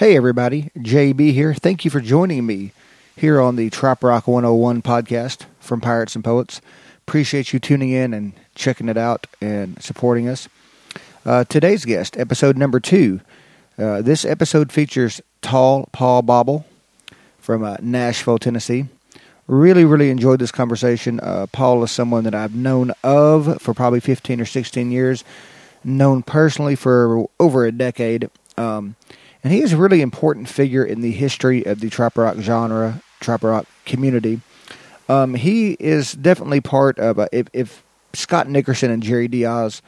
Hey, everybody. JB here. Thank you for joining me here on the Trop Rock 101 podcast from Pirates and Poets. Appreciate you tuning in and checking it out and supporting us. Uh, today's guest, episode number two. Uh, this episode features Tall Paul Bobble from uh, Nashville, Tennessee. Really, really enjoyed this conversation. Uh, Paul is someone that I've known of for probably 15 or 16 years, known personally for over a decade. Um, and he is a really important figure in the history of the trop rock genre, trop rock community. Um, he is definitely part of a, if, if Scott Nickerson and Jerry Diaz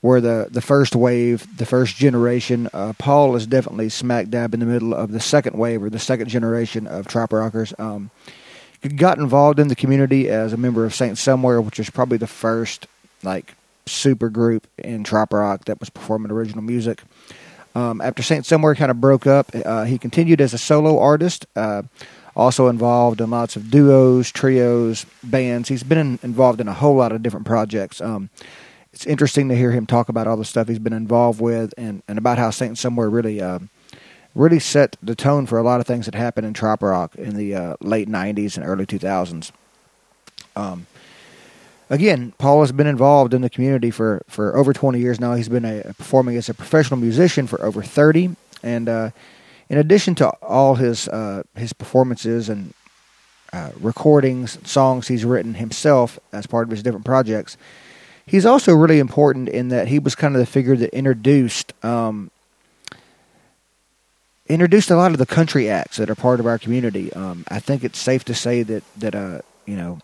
were the, the first wave, the first generation. Uh, Paul is definitely smack dab in the middle of the second wave or the second generation of trop rockers. Um, got involved in the community as a member of Saint Somewhere, which was probably the first like super group in trop rock that was performing original music. Um, after Saint Somewhere kind of broke up, uh, he continued as a solo artist. Uh, also involved in lots of duos, trios, bands. He's been in, involved in a whole lot of different projects. Um, it's interesting to hear him talk about all the stuff he's been involved with, and, and about how Saint Somewhere really uh, really set the tone for a lot of things that happened in trop rock in the uh, late '90s and early 2000s. Um, again, Paul has been involved in the community for, for over 20 years now. He's been a, performing as a professional musician for over 30. And uh, in addition to all his uh, his performances and uh, recordings, songs he's written himself as part of his different projects, he's also really important in that he was kind of the figure that introduced um, introduced a lot of the country acts that are part of our community. Um, I think it's safe to say that that uh, you know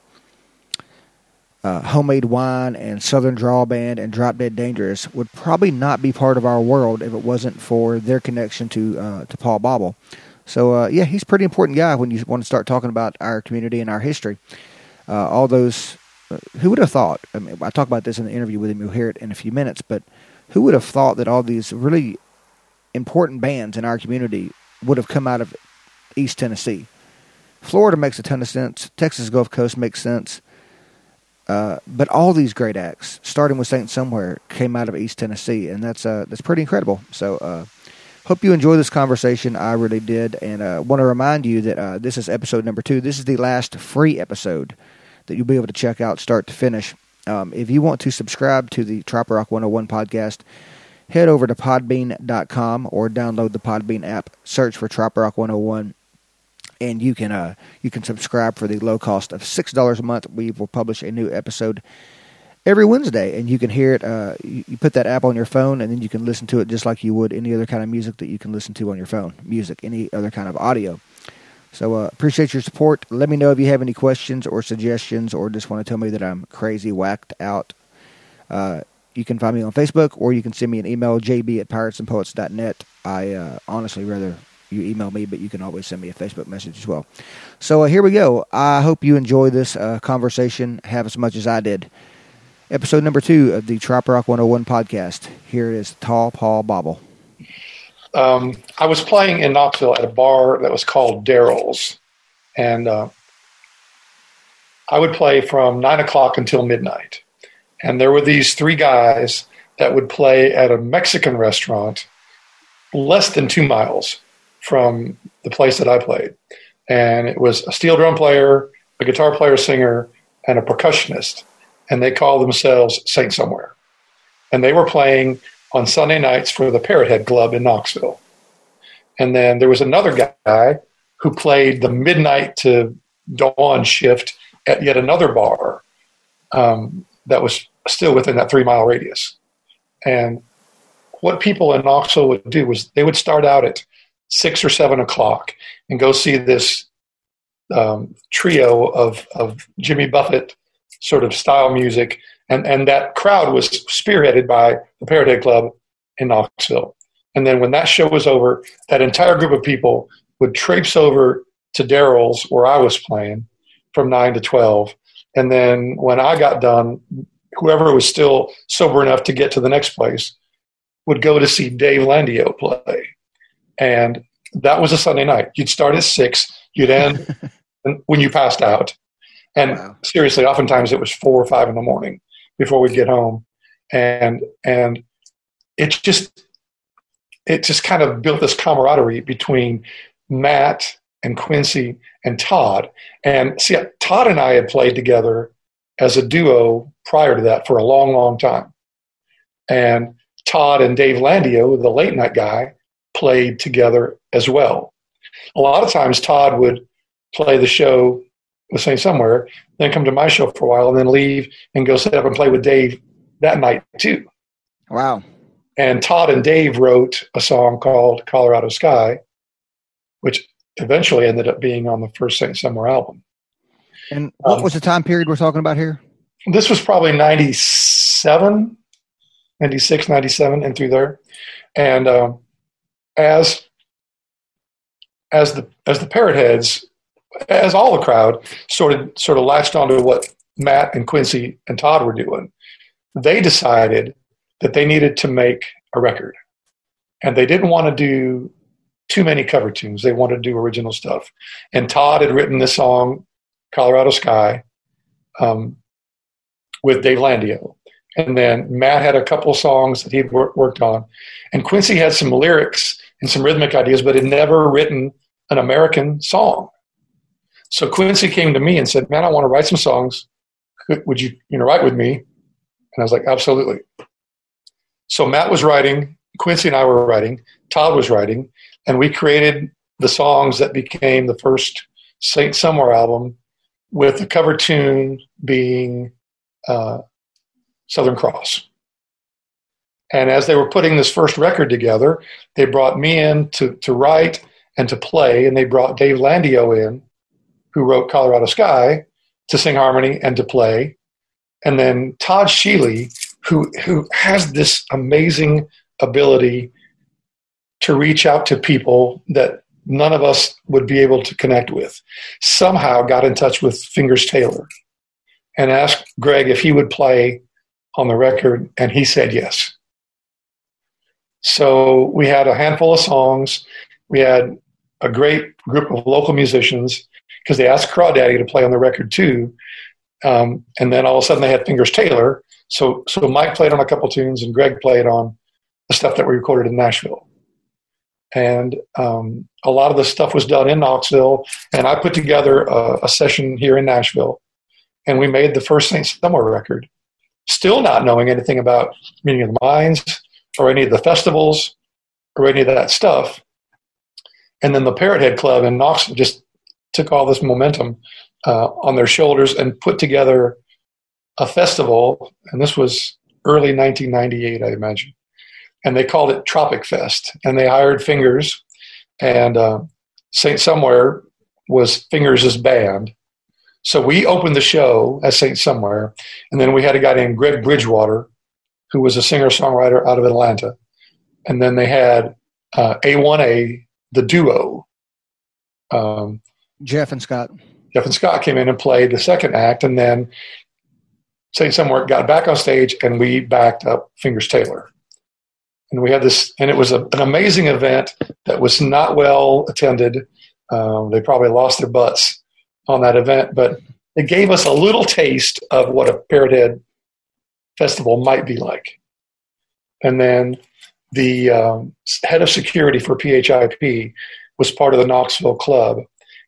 uh, Homemade Wine and Southern Draw Band and Drop Dead Dangerous would probably not be part of our world if it wasn't for their connection to uh, to Paul Bobble. So uh, yeah, he's a pretty important guy when you want to start talking about our community and our history. Uh, all those, uh, who would have thought? I mean, I talk about this in the interview with him. You'll hear it in a few minutes. But who would have thought that all these really important bands in our community would have come out of East Tennessee? Florida makes a ton of sense. Texas Gulf Coast makes sense. Uh, but all these great acts, starting with Saint Somewhere, came out of East Tennessee, and that's uh, that's pretty incredible. So, uh, hope you enjoy this conversation. I really did, and uh, want to remind you that uh, this is episode number two. This is the last free episode that you'll be able to check out start to finish. Um, if you want to subscribe to the Trop Rock 101 podcast, head over to podbean.com or download the Podbean app. Search for Trop Rock 101 and you can uh, you can subscribe for the low cost of six dollars a month. We will publish a new episode every Wednesday, and you can hear it. Uh, you, you, put that app on your phone, and then you can listen to it just like you would any other kind of music that you can listen to on your phone. Music, any other kind of audio. So uh, appreciate your support. Let me know if you have any questions or suggestions, or just want to tell me that I'm crazy, whacked out. Uh, you can find me on Facebook, or you can send me an email, jb at piratesandpoets.net. I uh, honestly rather you email me, but you can always send me a Facebook message as well. So uh, here we go. I hope you enjoy this uh, conversation, have as much as I did. Episode number two of the Trop Rock 101 podcast. Here it is Tall Paul Bobble. Um, I was playing in Knoxville at a bar that was called Daryl's, and uh, I would play from nine o'clock until midnight. And there were these three guys that would play at a Mexican restaurant less than two miles from the place that I played. And it was a steel drum player, a guitar player, singer, and a percussionist. And they called themselves Saint Somewhere. And they were playing on Sunday nights for the Parrothead Club in Knoxville. And then there was another guy who played the midnight to dawn shift at yet another bar um, that was still within that three mile radius. And what people in Knoxville would do was they would start out at six or seven o'clock and go see this um, trio of, of Jimmy Buffett sort of style music. And, and that crowd was spearheaded by the Parrothead Club in Knoxville. And then when that show was over, that entire group of people would traipse over to Daryl's where I was playing from 9 to 12. And then when I got done, whoever was still sober enough to get to the next place would go to see Dave Landio play and that was a Sunday night. You'd start at six, you'd end when you passed out. And wow. seriously, oftentimes it was four or five in the morning before we'd get home. And and it just it just kind of built this camaraderie between Matt and Quincy and Todd. And see, Todd and I had played together as a duo prior to that for a long, long time. And Todd and Dave Landio, the late night guy, played together as well. A lot of times, Todd would play the show with Saint Somewhere, then come to my show for a while, and then leave and go sit up and play with Dave that night too. Wow. And Todd and Dave wrote a song called Colorado Sky, which eventually ended up being on the first Saint Somewhere album. And what um, was the time period we're talking about here? This was probably 97, 96, 97, and through there. And um, as as the as the parrot heads, as all the crowd sort of sort of latched onto what Matt and Quincy and Todd were doing, they decided that they needed to make a record. And they didn't want to do too many cover tunes. They wanted to do original stuff. And Todd had written this song, Colorado Sky, um, with Dave Landio. And then Matt had a couple songs that he'd wor- worked on. And Quincy had some lyrics and some rhythmic ideas, but had never written an American song. So Quincy came to me and said, Man, I want to write some songs. Would you, you know, write with me? And I was like, Absolutely. So Matt was writing, Quincy and I were writing, Todd was writing, and we created the songs that became the first Saint Somewhere album, with the cover tune being uh, Southern Cross. And as they were putting this first record together, they brought me in to, to write and to play, and they brought Dave Landio in, who wrote Colorado Sky, to sing harmony and to play. And then Todd Sheely, who, who has this amazing ability to reach out to people that none of us would be able to connect with, somehow got in touch with Fingers Taylor and asked Greg if he would play on the record, and he said yes. So we had a handful of songs. We had a great group of local musicians because they asked Crawdaddy to play on the record too. Um, and then all of a sudden they had Fingers Taylor. So, so Mike played on a couple tunes and Greg played on the stuff that we recorded in Nashville. And um, a lot of the stuff was done in Knoxville. And I put together a, a session here in Nashville. And we made the first Saint Somewhere record, still not knowing anything about Meeting of the Minds or any of the festivals or any of that stuff. And then the Parrot Head Club in Knoxville just took all this momentum uh, on their shoulders and put together a festival. And this was early 1998, I imagine. And they called it Tropic Fest. And they hired Fingers, and uh, Saint Somewhere was Fingers' band. So we opened the show as Saint Somewhere, and then we had a guy named Greg Bridgewater, who was a singer songwriter out of Atlanta, and then they had uh, A1A, the duo, um, Jeff and Scott. Jeff and Scott came in and played the second act, and then Saint Somewhere got back on stage, and we backed up Fingers Taylor. And we had this, and it was a, an amazing event that was not well attended. Um, they probably lost their butts on that event, but it gave us a little taste of what a Parrot Head festival might be like. And then the um, head of security for PHIP was part of the Knoxville Club,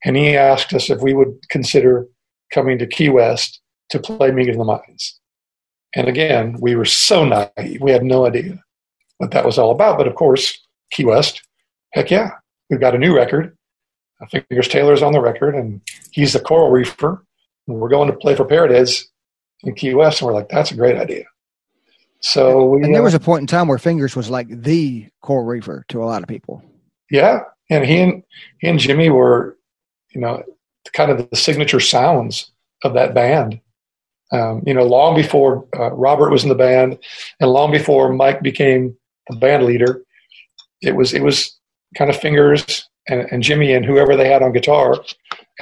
and he asked us if we would consider coming to Key West to play Meeting of the Minds. And again, we were so naive; we had no idea what that was all about. But of course, Key West, heck yeah, we've got a new record. Fingers Taylor's on the record, and he's the coral reefer. And we're going to play for Heads in Key West, and we're like, that's a great idea. So we, and there uh, was a point in time where Fingers was like the coral reefer to a lot of people. Yeah, and he and he and Jimmy were, you know, kind of the signature sounds of that band. Um, you know, long before uh, Robert was in the band, and long before Mike became the band leader, it was it was kind of Fingers and, and Jimmy and whoever they had on guitar,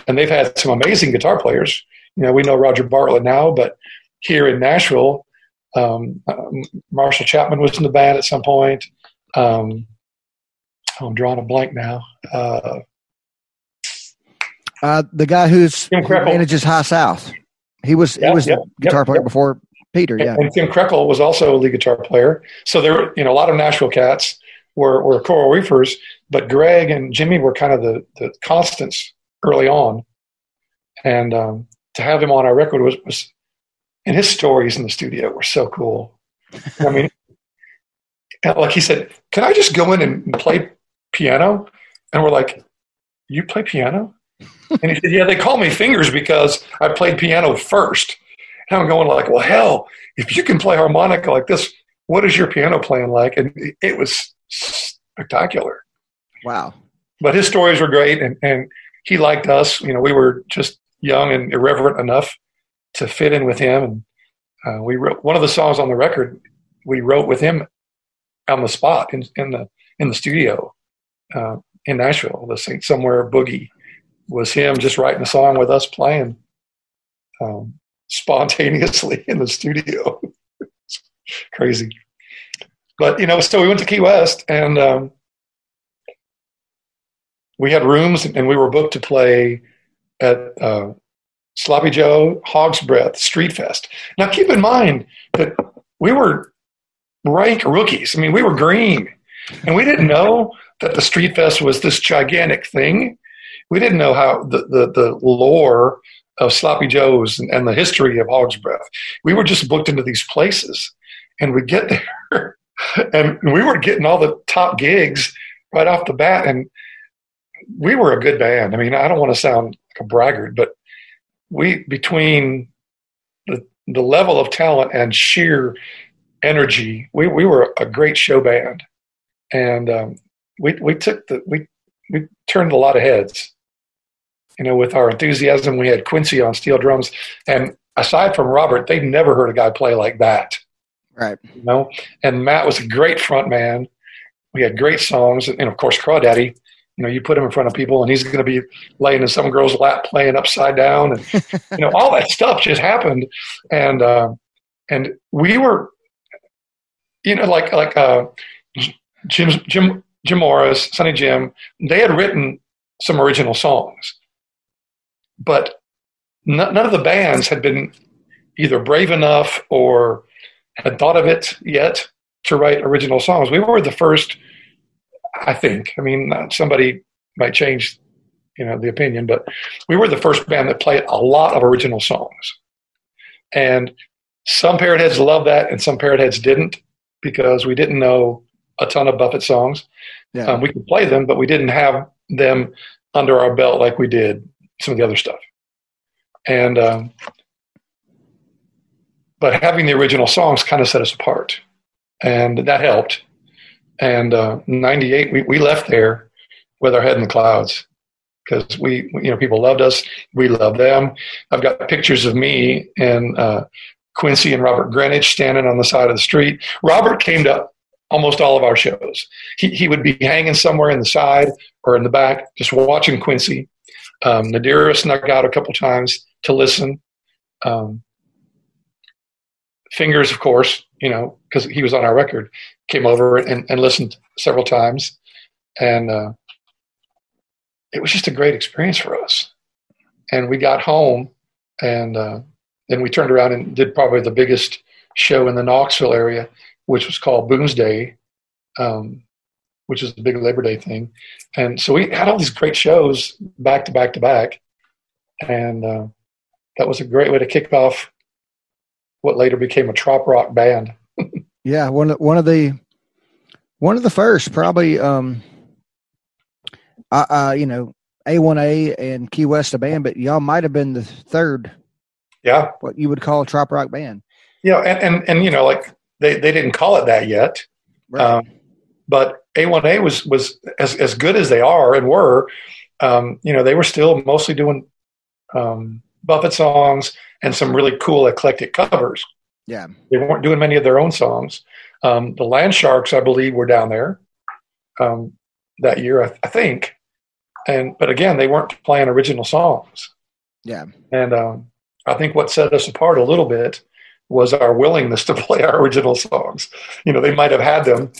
and they've had some amazing guitar players. You know, we know Roger Bartlett now, but here in Nashville, um, Marshall Chapman was in the band at some point. Um, oh, I'm drawing a blank now. Uh, uh, the guy who's who manages High South. He was he was a guitar yep, player before Peter. Yeah, and, and Tim Krekel was also a lead guitar player. So there were you know a lot of Nashville cats. were, were coral reefers, but Greg and Jimmy were kind of the, the constants early on. And um, to have him on our record was, was, and his stories in the studio were so cool. I mean, like he said, can I just go in and play piano? And we're like, you play piano? And he said, yeah, they call me fingers because I played piano first. And I'm going like, well, hell, if you can play harmonica like this, what is your piano playing like? And it was spectacular. Wow. But his stories were great, and, and he liked us. You know, we were just young and irreverent enough to fit in with him. And uh, we wrote one of the songs on the record. We wrote with him on the spot in, in the in the studio uh, in Nashville. The Saint Somewhere Boogie was him just writing a song with us playing um, spontaneously in the studio. crazy. But you know, so we went to Key West, and um, we had rooms, and we were booked to play at uh, Sloppy Joe Hog's Breath Street Fest. Now, keep in mind that we were rank rookies. I mean, we were green, and we didn't know that the Street Fest was this gigantic thing. We didn't know how the the, the lore of Sloppy Joe's and, and the history of Hog's Breath. We were just booked into these places, and we get there, and we were getting all the top gigs right off the bat, and we were a good band. I mean, I don't want to sound a braggart, but we between the the level of talent and sheer energy, we we were a great show band, and um, we we took the we we turned a lot of heads. You know, with our enthusiasm, we had Quincy on steel drums, and aside from Robert, they'd never heard a guy play like that. Right. You know, and Matt was a great front man. We had great songs, and of course, Crawdaddy. You know, you put him in front of people, and he's going to be laying in some girl's lap, playing upside down, and you know, all that stuff just happened, and uh, and we were, you know, like like uh, Jim Jim Jim Morris, Sonny Jim, they had written some original songs, but none of the bands had been either brave enough or had thought of it yet to write original songs. We were the first, I think. I mean, somebody might change, you know, the opinion, but we were the first band that played a lot of original songs. And some parrot heads loved that, and some parrot heads didn't because we didn't know a ton of Buffett songs. Yeah. Um, we could play them, but we didn't have them under our belt like we did some of the other stuff. And um, but having the original songs kind of set us apart, and that helped. And uh, '98, we, we left there with our head in the clouds because we, you know, people loved us. We loved them. I've got pictures of me and uh, Quincy and Robert Greenidge standing on the side of the street. Robert came to almost all of our shows. He, he would be hanging somewhere in the side or in the back, just watching Quincy. Um, Nadira snuck out a couple times to listen. Um, Fingers, of course, you know, because he was on our record, came over and, and listened several times. And uh, it was just a great experience for us. And we got home and uh, then we turned around and did probably the biggest show in the Knoxville area, which was called Boomsday, um, which is the big Labor Day thing. And so we had all these great shows back to back to back. And uh, that was a great way to kick off what later became a trop rock band. Yeah, one of one of the one of the first, probably. Um, uh, uh you know, A1A and Key West a band, but y'all might have been the third. Yeah, what you would call a trop rock band. Yeah, and, and and you know, like they they didn't call it that yet. Right. Um, but A1A was was as as good as they are and were. Um, you know, they were still mostly doing um, Buffett songs and some really cool eclectic covers. Yeah, they weren't doing many of their own songs. Um, the Land Sharks, I believe, were down there um, that year, I, I, think. And but again, they weren't playing original songs. Yeah, and um, I think what set us apart a little bit was our willingness to play our original songs. You know, they might have had them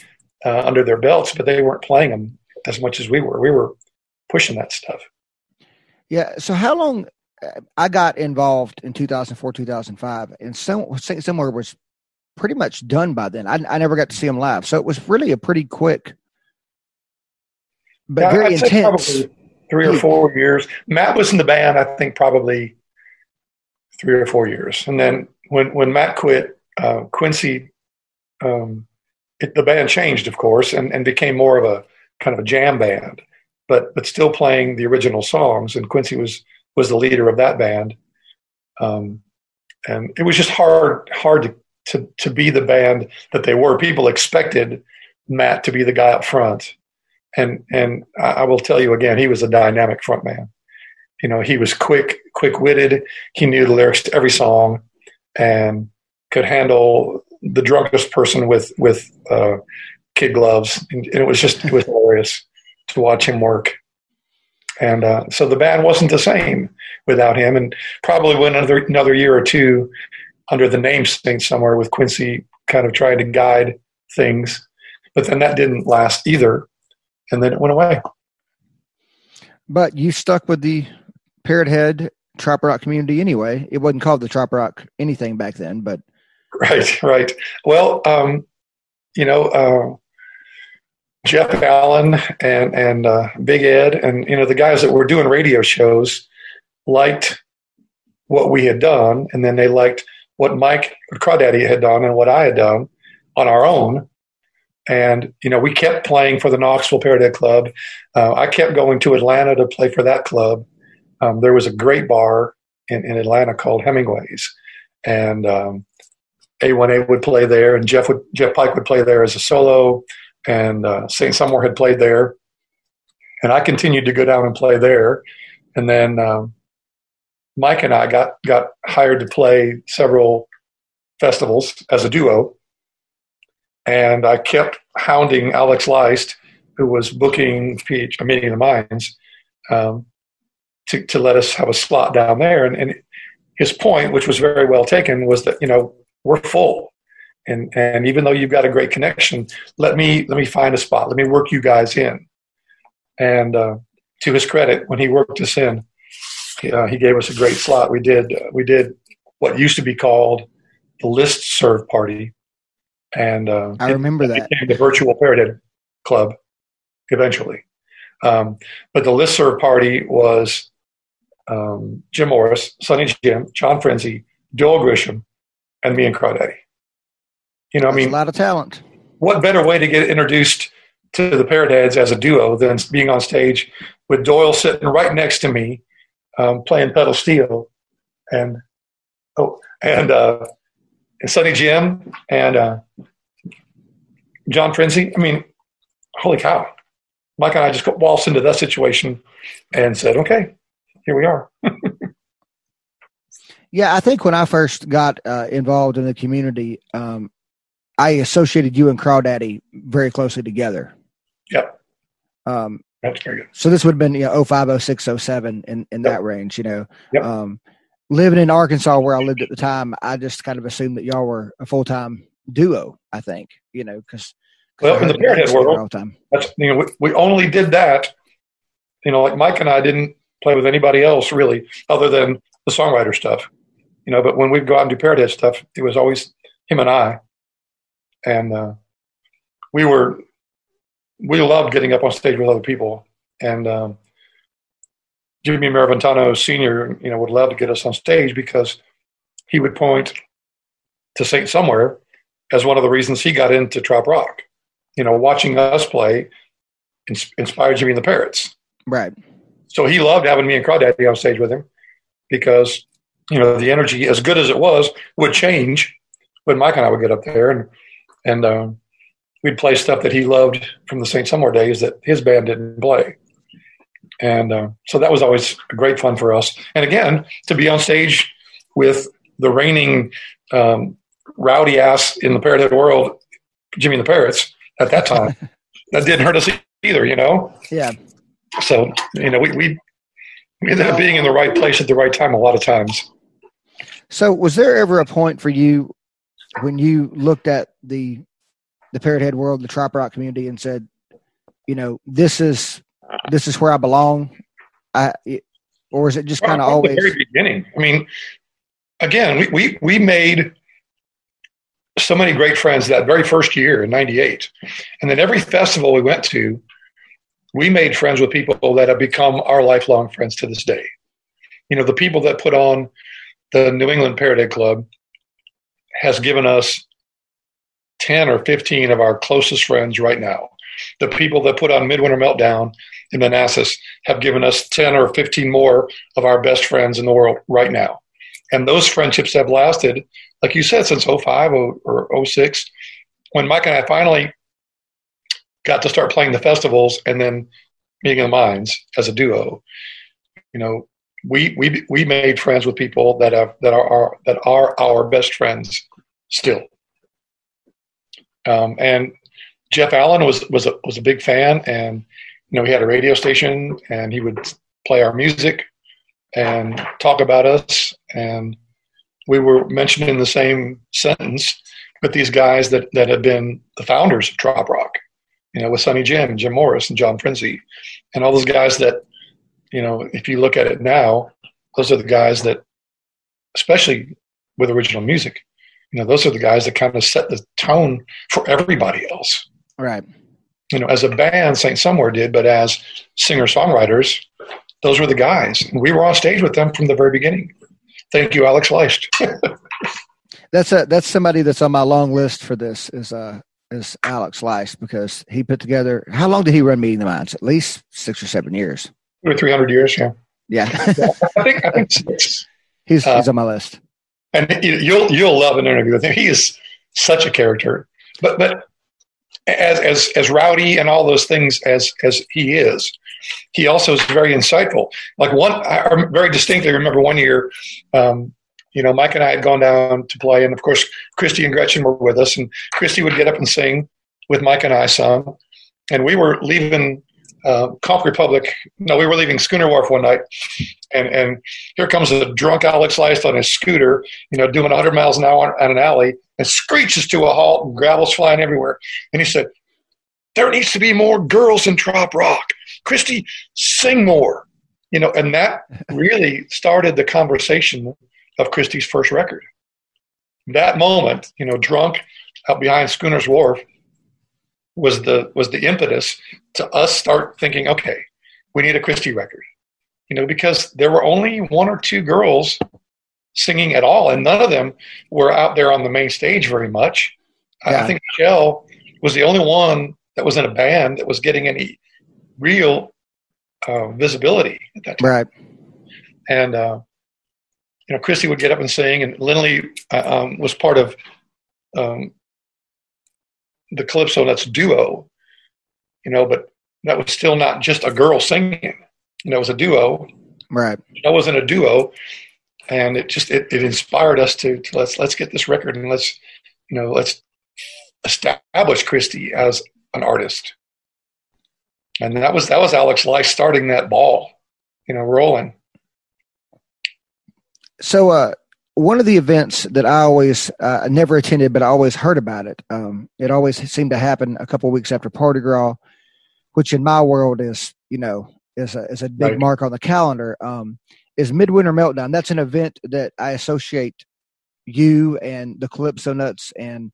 uh, under their belts, but they weren't playing them as much as we were. We were pushing that stuff. Yeah. So how long I got involved in 2004, 2005, and some, somewhere was pretty much done by then. I, I never got to see them live, so it was really a pretty quick but yeah, very I'd intense. three or four years. Matt was in the band, I think, probably three or four years, and then when when Matt quit, uh, Quincy, um, it, the band changed, of course, and, and became more of a kind of a jam band, but but still playing the original songs. And Quincy was was the leader of that band, um, and it was just hard hard to, to to be the band that they were. People expected Matt to be the guy up front, and and I will tell you again, he was a dynamic front man. You know, he was quick, quick witted. He knew the lyrics to every song, and could handle the drunkest person with with uh, kid gloves, and, and, it was just it was hilarious to watch him work. And uh, so the band wasn't the same without him, and probably went another another year or two under the name Saint somewhere with Quincy kind of trying to guide things, but then that didn't last either, and then it went away. But you stuck with the Parrot Head Trop Rock community anyway. It wasn't called the Trop Rock anything back then, but right, right. Well, um, you know, uh, Jeff Allen and and uh, Big Ed and you know the guys that were doing radio shows liked what we had done, and then they liked what Mike Crawdaddy had done and what I had done on our own. And you know, we kept playing for the Knoxville Parrot Club. Uh, I kept going to Atlanta to play for that club. Um, there was a great bar in, in Atlanta called Hemingway's, and um, A1A would play there, and Jeff would Jeff Pike would play there as a solo and uh, St. Somewhere had played there. And I continued to go down and play there. And then um, Mike and I got, got hired to play several festivals as a duo. And I kept hounding Alex Leist, who was booking PH, meeting of the minds, um, to, to let us have a slot down there. And, and his point, which was very well taken, was that, you know, we're full and and even though you've got a great connection, let me let me find a spot. Let me work you guys in. And uh, to his credit, when he worked us in, uh, he gave us a great slot. We did uh, we did what used to be called the list serve party, and uh, I remember that the virtual parrothead Club eventually. Um, but the list serve party was um, Jim Morris, Sonny Jim, John Frinzi, Doyle Grisham, and me and Crawdaddy. You know, That's I mean, a lot of talent. What better way to get introduced to the Parrot Heads as a duo than being on stage with Doyle sitting right next to me, um, playing pedal steel, and oh, and uh, and Sonny Jim and uh, John Frinzi. I mean, holy cow! Mike and I just waltzed into that situation and said, "Okay, here we are." yeah, I think when I first got uh, involved in the community, um, I associated you and Crawdaddy very closely together. Yep. Um, That's very good. So this would have been, you know, 05, 06, 07 in, in yep. that range, you know. Yep. Um, living in Arkansas where I lived at the time, I just kind of assumed that y'all were a full time duo, I think, you know, because. Well, in the Parrot Head world, time. that's, you know, we, we only did that. You know, like Mike and I didn't play with anybody else really, other than the songwriter stuff. You know, but when we'd go out and do Parrot Head stuff, it was always him and I and uh, we were we loved getting up on stage with other people. And um, Jimmy Maraventano Senior, you know, would love to get us on stage because he would point to Saint Somewhere as one of the reasons he got into trop rock. You know, watching us play inspired Jimmy and the Parrots. Right. So he loved having me and Crawdaddy on stage with him because you know the energy, as good as it was, would change when Mike and I would get up there and and um, we'd play stuff that he loved from the Saint Somewhere days that his band didn't play. And uh, so that was always great fun for us. And again, to be on stage with the reigning um, rowdy ass in the parrot head world, Jimmy and the Parrots, at that time, that didn't hurt us either, you know? Yeah. So, you know, we, we, we ended up being in the right place at the right time a lot of times. So, was there ever a point for you when you looked at the the parrot head world, the trop rock community, and said, you know, this is this is where I belong, I, or is it just kind of always the very beginning? I mean, again, we, we we made so many great friends that very first year in '98, and then every festival we went to, we made friends with people that have become our lifelong friends to this day. You know, the people that put on the New England Parrot Club has given us 10 or 15 of our closest friends right now. The people that put on Midwinter Meltdown in Manassas have given us 10 or 15 more of our best friends in the world right now. And those friendships have lasted, like you said, since 05 or 06, when Mike and I finally got to start playing the festivals and then meeting in the mines as a duo. You know, we we we made friends with people that have that are, are that are our best friends still. Um, and Jeff Allen was was a was a big fan, and you know he had a radio station, and he would play our music and talk about us, and we were mentioned in the same sentence with these guys that that had been the founders of Trop Rock you know, with Sonny Jim, and Jim Morris, and John Frinzi, and all those guys that, you know, if you look at it now, those are the guys that, especially with original music, you know, those are the guys that kind of set the tone for everybody else. Right. You know, as a band, Saint Somewhere did, but as singer songwriters, those were the guys. And we were on stage with them from the very beginning. Thank you, Alex Leist. that's a that's somebody that's on my long list for this is uh is Alex Leist because he put together. How long did he run Meeting the Minds? At least six or seven years. Or three hundred years, yeah. Yeah, I think I think six. He's uh, he's on my list. And you'll you'll love an interview with him. He is such a character. But but as as as rowdy and all those things as as he is, he also is very insightful. Like one, I very distinctly remember one year. Um, you know, Mike and I had gone down to play, and of course, Christy and Gretchen were with us, and Christy would get up and sing with Mike and I some, and we were leaving uh, Conch Republic. No, we were leaving Schooner Wharf one night, and and here comes a drunk Alex Leist on his scooter, you know, doing 100 miles an hour on an alley, and screeches to a halt, and gravel's flying everywhere, and he said, "There needs to be more girls in Trop Rock. Christy, sing more." You know, and that really started the conversation of Christy's first record. That moment, you know, drunk out behind Schooner's Wharf, was the was the impetus to us start thinking, okay, we need a Christy record. You know, because there were only one or two girls singing at all, and none of them were out there on the main stage very much. Yeah. I think Michelle was the only one that was in a band that was getting any real uh, visibility at that time. Right. And uh, you know, Christy would get up and sing, and Lindley uh, um, was part of um, the Calypso Nuts duo, you know, but that was still not just a girl singing. You know, it was a duo. Right. That wasn't a duo, and it just it, it inspired us to, to let's let's get this record and let's you know let's establish Christy as an artist. And that was that was Alex Leist starting that ball, you know, rolling so uh, one of the events that I always uh, never attended, but I always heard about it. Um, it always seemed to happen a couple of weeks after Party Gras, which in my world is you know is a is a big right. mark on the calendar. Um, is Midwinter Meltdown? That's an event that I associate you and the Calypso Nuts and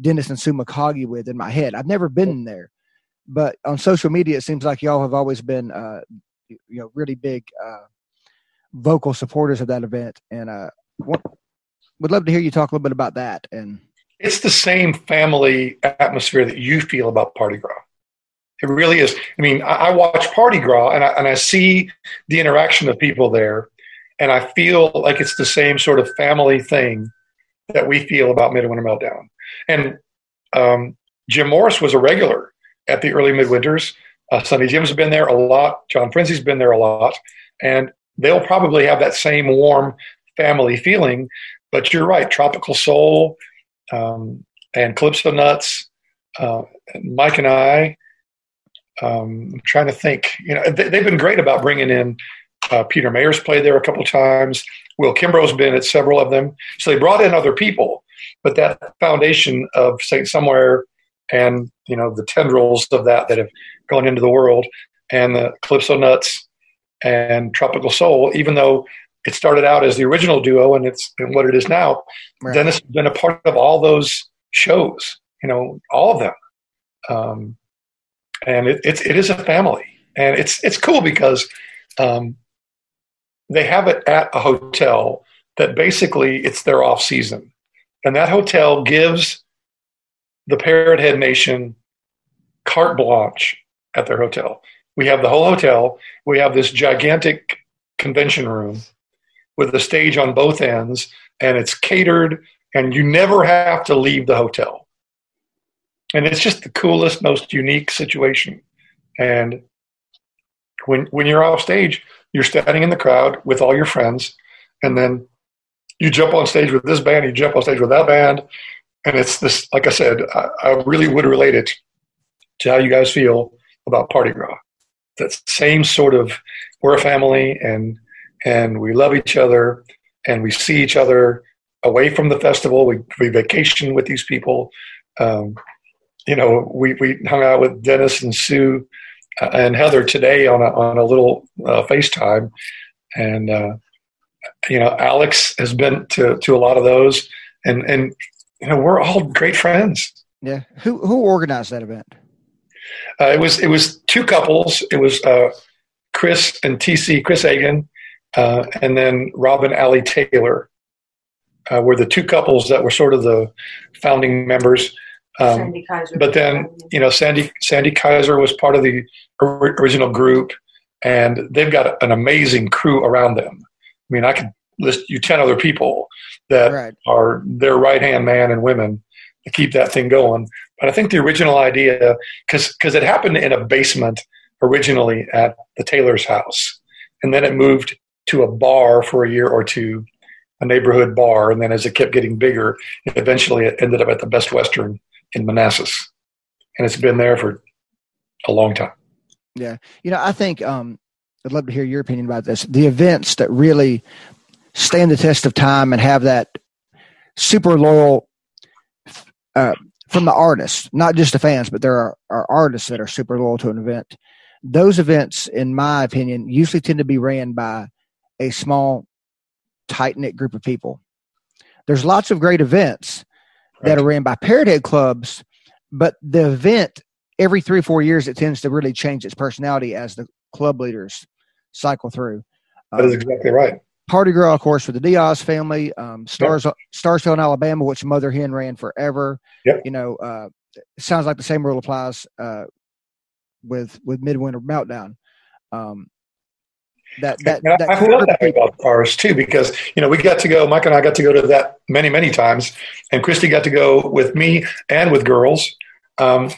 Dennis and Sue McCaughey with in my head. I've never been there, but on social media, it seems like y'all have always been, uh, you know, really big uh, vocal supporters of that event, and uh, would love to hear you talk a little bit about that. And it's the same family atmosphere that you feel about Party Gras. It really is. I mean, I, I watch Party Gras and I, and I see the interaction of people there, and I feel like it's the same sort of family thing that we feel about Midwinter Meltdown. And um, Jim Morris was a regular at the early Midwinters. Uh, Sonny Jim's been there a lot. John Frinzi's been there a lot. And they'll probably have that same warm family feeling. But you're right, Tropical Soul um, and Calypso Nuts, uh, Mike and I. Um, I'm trying to think. You know, they, have been great about bringing in. Uh, Peter Mayer's played there a couple times. Will Kimbrough's been at several of them. So they brought in other people, but that foundation of Saint Somewhere and you know the tendrils of that that have gone into the world and the Calypso Nuts and Tropical Soul, even though it started out as the original duo and it's and what it is now. Right. Dennis has been a part of all those shows, you know, all of them. Um, and it, it's, it is a family. and it's it's cool because um, they have it at a hotel that basically it's their off season, and that hotel gives the Parrot Head Nation carte blanche at their hotel. We have the whole hotel. We have this gigantic convention room with a stage on both ends, and it's catered, and you never have to leave the hotel. And it's just the coolest, most unique situation. And when when you're off stage, you're standing in the crowd with all your friends, and then you jump on stage with this band, you jump on stage with that band, and it's this. Like I said, I, I really would relate it to how you guys feel about Party Gras. That same sort of we're a family, and and we love each other, and we see each other away from the festival. We we vacation with these people. Um, you know, we we hung out with Dennis and Sue and Heather today on a on a little uh, FaceTime, and uh, you know Alex has been to to a lot of those, and and you know we're all great friends. Yeah, who who organized that event? Uh, it was it was two couples. It was uh, Chris and TC Chris Agan, uh, and then Robin Allie Taylor. Uh, were the two couples that were sort of the founding members. Um, but then, you know, Sandy Sandy Kaiser was part of the original group, and they've got an amazing crew around them. I mean, I could list you ten other people that right. are their right hand man and women to keep that thing going. But I think the original idea, because because it happened in a basement originally at the Taylor's house, and then it moved to a bar for a year or two, a neighborhood bar, and then as it kept getting bigger, eventually it ended up at the Best Western in Manassas, and it's been there for a long time. Yeah, you know, I think um, I'd love to hear your opinion about this. The events that really stand the test of time and have that super loyal uh, from the artists, not just the fans, but there are, are artists that are super loyal to an event. Those events, in my opinion, usually tend to be ran by a small, tight knit group of people. There's lots of great events that are ran by Parrot Head clubs, but the event every three or four years it tends to really change its personality as the club leaders cycle through. That is um, exactly right. Party Gras, of course, for the Diaz family. Um, Stars, yep. Alabama, which Mother Hen ran forever. Yep. You know, uh, sounds like the same rule applies uh, with with Midwinter Meltdown. Um, that that, that I feel that about ours too because you know we got to go. Mike and I got to go to that many many times, and Christy got to go with me and with girls. Um,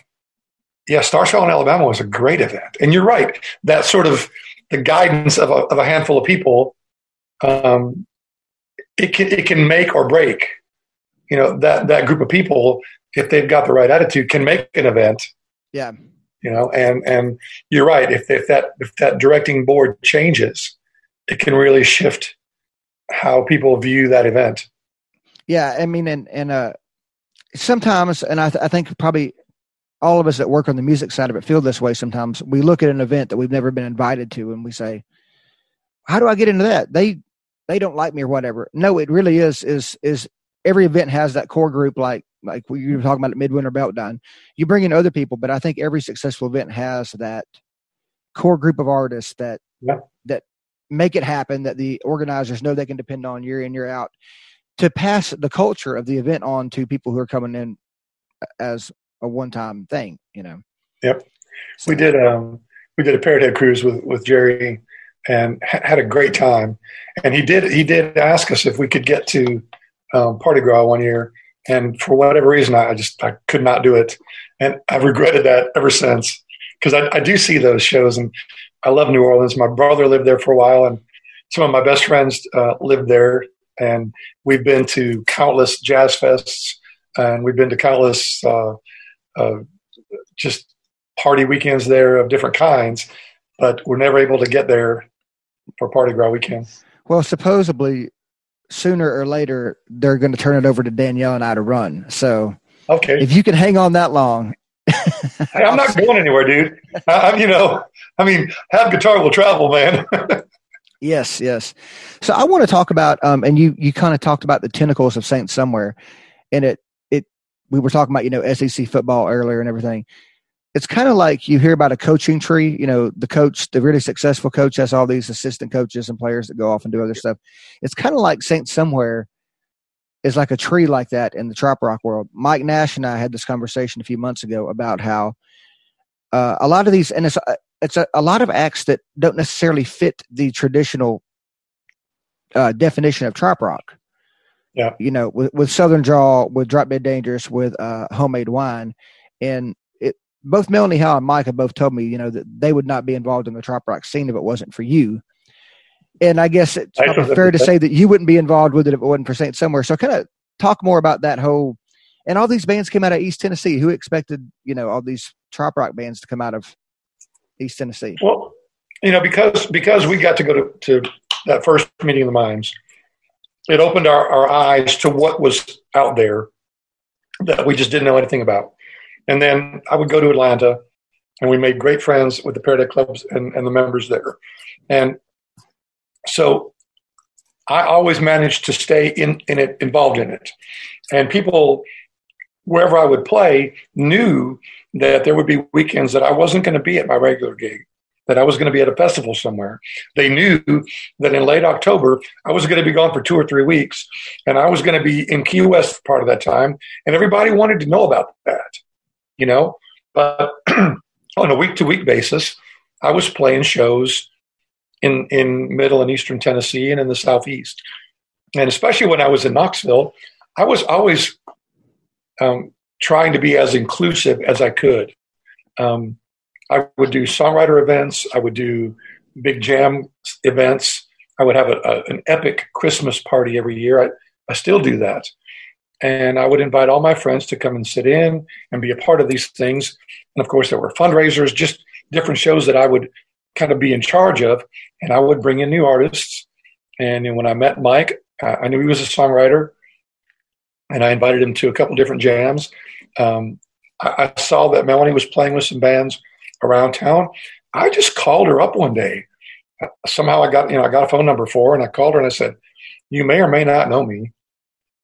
yeah, Starsville in Alabama was a great event, and you're right. That sort of the guidance of a, of a handful of people, um, it can it can make or break. You know that that group of people, if they've got the right attitude, can make an event. Yeah, you know and and you're right. If, if that if that directing board changes it can really shift how people view that event. Yeah i mean and and uh sometimes and i, th- I think probably all of us that work on the music side of it feel this way sometimes. We look at an event that we've never been invited to and we say how do i get into that? They they don't like me or whatever. No it really is is is every event has that core group like like we were talking about at midwinter meltdown you bring in other people but i think every successful event has that core group of artists that yeah. that make it happen that the organizers know they can depend on year in year out to pass the culture of the event on to people who are coming in as a one-time thing you know? Yep. So, we did um we did a parrot head cruise with with jerry and ha- had a great time. And he did he did ask us if we could get to um, party gras one year and for whatever reason, I just I could not do it, and I've regretted that ever since because I, I do see those shows, and I love New Orleans. My brother lived there for a while, and some of my best friends uh, lived there, and we've been to countless jazz fests, and we've been to countless uh, uh, just party weekends there of different kinds, but we're never able to get there for Party Gras weekend. Well, supposedly sooner or later they're going to turn it over to Danielle and I to run. So okay, if you can hang on that long, hey, I'm not going anywhere, dude. I, am you know, I mean, have guitar will travel, man. yes, yes. So I want to talk about, um, and you you kind of talked about the tentacles of Saints somewhere, and it it we were talking about you know SEC football earlier and everything. It's kind of like you hear about a coaching tree. You know, the coach, the really successful coach, has all these assistant coaches and players that go off and do other stuff. It's kind of like Saint Somewhere is like a tree like that in the trop rock world. Mike Nash and I had this conversation a few months ago about how uh, a lot of these, and it's uh, it's a, a, lot of acts that don't necessarily fit the traditional uh, definition of trop rock. Yeah, you know, with, with Southern Draw, with Drop Dead Dangerous, with uh, Homemade Wine, and both Melanie Howe and Mike have both told me, you know, that they would not be involved in the trop rock scene if it wasn't for you. And I guess it's probably fair to say that you wouldn't be involved with it if it wasn't for Saint Somewhere. So, kind of talk more about that whole. And all these bands came out of East Tennessee. Who expected, you know, all these trop rock bands to come out of East Tennessee? Well, you know, because because we got to go to, to that first meeting of the minds, it opened our, our eyes to what was out there that we just didn't know anything about. And then I would go to Atlanta, and we made great friends with the Paradise Clubs and, and the members there. And so I always managed to stay in, in it, involved in it. And people, wherever I would play, knew that there would be weekends that I wasn't going to be at my regular gig, that I was going to be at a festival somewhere. They knew that in late October, I was going to be gone for two or three weeks, and I was going to be in Key West part of that time, and everybody wanted to know about that, you know? But on a week to week basis, I was playing shows in, in middle and eastern Tennessee and in the southeast. And especially when I was in Knoxville, I was always um, trying to be as inclusive as I could. Um, I would do songwriter events, I would do big jam events. I would have a, a, an epic Christmas party every year. I, I still do that. And I would invite all my friends to come and sit in and be a part of these things. And of course, there were fundraisers, just different shows that I would kind of be in charge of. And I would bring in new artists. And when I met Mike, I knew he was a songwriter, and I invited him to a couple different jams. Um, I, saw that Melanie was playing with some bands around town. I just called her up one day. Somehow I got you know I got a phone number for her, and I called her and I said, "You may or may not know me,"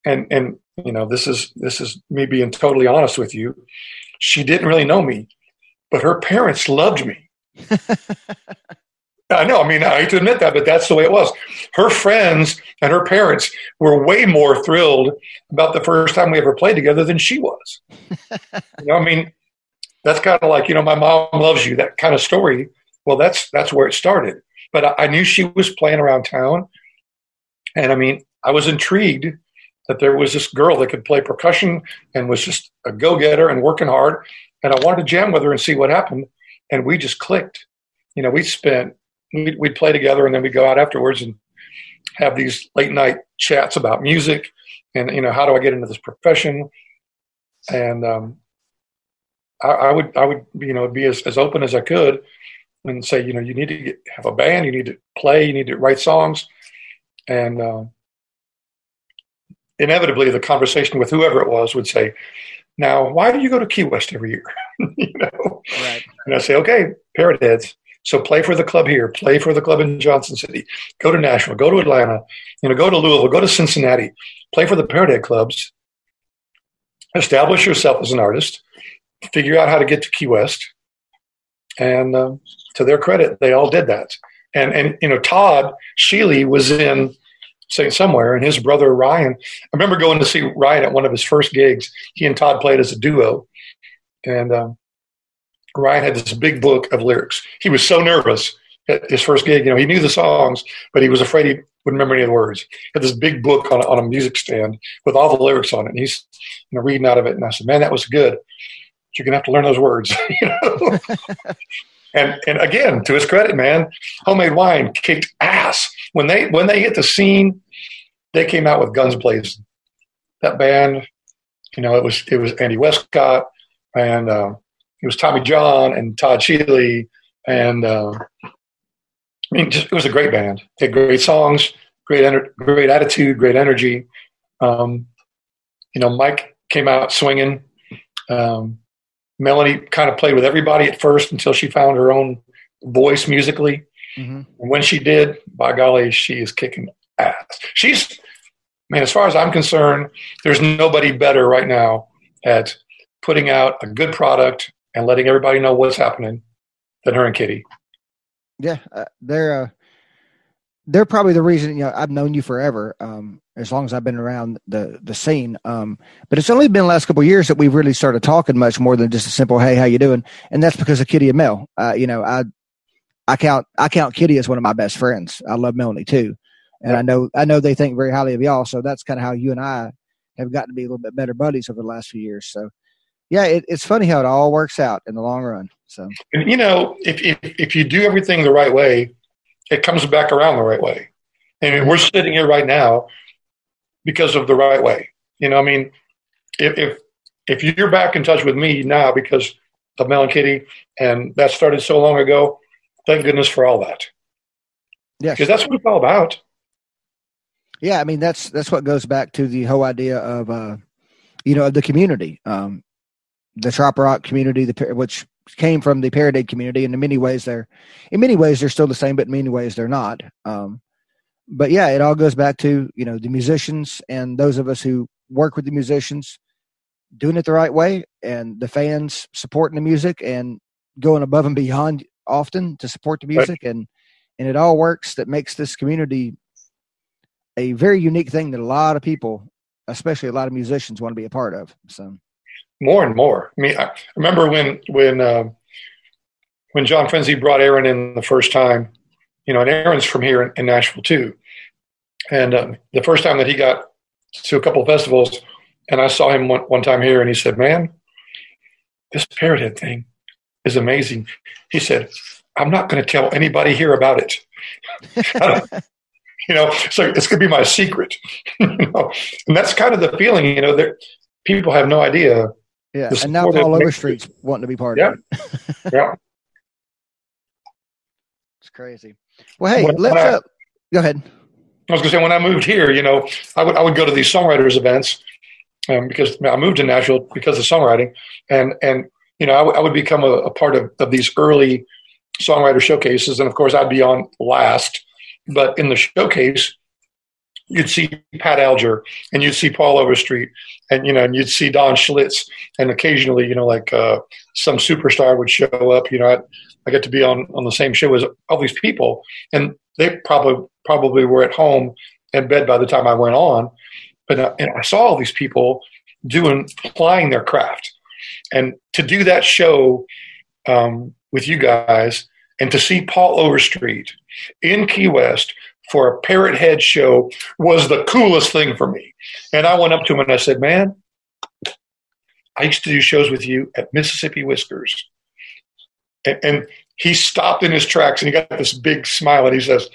and and you know this is this is me being totally honest with you. She didn't really know me, but her parents loved me I know. I mean, I hate to admit that, but that's the way it was. Her friends and her parents were way more thrilled about the first time we ever played together than she was. you know, I mean, that's kind of like you know, my mom loves you. That kind of story. Well, that's that's where it started. But I, I knew she was playing around town, and I mean, I was intrigued that there was this girl that could play percussion and was just a go-getter and working hard. And I wanted to jam with her and see what happened and we just clicked. You know, we spent we'd, we'd play together, and then we'd go out afterwards and have these late night chats about music, and you know, how do I get into this profession? And um, I, I, would I would you know be as, as open as I could and say, you know, you need to get, have a band, you need to play, you need to write songs, and uh, inevitably the conversation with whoever it was would say, now, why do you go to Key West every year? you know? Right. And I say, okay, parrot heads. So play for the club here, play for the club in Johnson City, go to Nashville, go to Atlanta, you know, go to Louisville, go to Cincinnati, play for the parrot head clubs, establish yourself as an artist, figure out how to get to Key West. And uh, to their credit, they all did that. And, and you know, Todd Sheely was in Saint Somewhere, and his brother Ryan. I remember going to see Ryan at one of his first gigs. He and Todd played as a duo, and um, Ryan had this big book of lyrics. He was so nervous at his first gig. You know, he knew the songs, but he was afraid he wouldn't remember any of the words. He had this big book on, on a music stand with all the lyrics on it. And he's you know reading out of it, and I said, "Man, that was good. You're gonna have to learn those words." you know. and and again, to his credit, man, homemade wine kicked ass when they when they hit the scene. They came out with guns blazing. That band, you know, it was it was Andy Westcott and uh, it was Tommy John and Todd Sheely and uh, I mean, just, it was a great band. They had great songs, great ener- great attitude, great energy. Um, you know, Mike came out swinging. Um, Melanie kind of played with everybody at first until she found her own voice musically. Mm-hmm. And when she did, by golly, she is kicking ass. She's, man, as far as I'm concerned, there's nobody better right now at putting out a good product and letting everybody know what's happening than her and Kitty. Yeah, uh, they're uh, they're probably the reason you know I've known you forever, um, as long as I've been around the the scene. Um, but it's only been the last couple years that we've really started talking much more than just a simple "Hey, how you doing?" And that's because of Kitty and Mel. Uh, you know, I I count I count Kitty as one of my best friends. I love Melanie too, and I know I know they think very highly of y'all. So that's kind of how you and I have gotten to be a little bit better buddies over the last few years. So yeah, it, it's funny how it all works out in the long run. So you know, if if if you do everything the right way it comes back around the right way. I mean, we're sitting here right now because of the right way. You know, I mean, if if, if you're back in touch with me now because of Mel and Kitty, and that started so long ago, thank goodness for all that. Yeah, because that's what it's all about. Yeah, I mean that's that's what goes back to the whole idea of uh, you know, of the community, um, the Trop Rock community, the which came from the Parrot Head community, and in many ways they're in many ways they're still the same, but in many ways they're not. Um, but yeah, it all goes back to you know the musicians and those of us who work with the musicians doing it the right way, and the fans supporting the music and going above and beyond often to support the music, right. and and it all works. That makes this community a very unique thing that a lot of people, especially a lot of musicians, want to be a part of. So more and more. I mean, I remember when when uh, when John Frinzi brought Aaron in the first time. You know, and Aaron's from here in, in Nashville too. And uh, the first time that he got to a couple of festivals, and I saw him one, one time here, and he said, "Man, this Parrot Head thing is amazing." He said, "I'm not going to tell anybody here about it." you know, so it's going to be my secret. you know? And that's kind of the feeling. You know, that people have no idea yeah, and now all Paul Overstreet's wanting to be part yeah. of it. yeah, it's crazy. Well, hey, when, let's when I, uh, go ahead. I was going to say when I moved here, you know, I would I would go to these songwriters events um, because I moved to Nashville because of songwriting, and and you know I, w- I would become a, a part of, of these early songwriter showcases, and of course I'd be on last, but in the showcase you'd see Pat Alger and you'd see Paul Overstreet and you know and you'd see Don Schlitz and occasionally you know like uh, some superstar would show up. You know I, I get to be on on the same show as all these people and they probably probably were at home in bed by the time I went on. But uh, and I saw all these people doing applying their craft and to do that show um, with you guys and to see Paul Overstreet in Key West for a parrot head show was the coolest thing for me. And I went up to him and I said, Man, I used to do shows with you at Mississippi Whiskers. And, and he stopped in his tracks and he got this big smile and he says,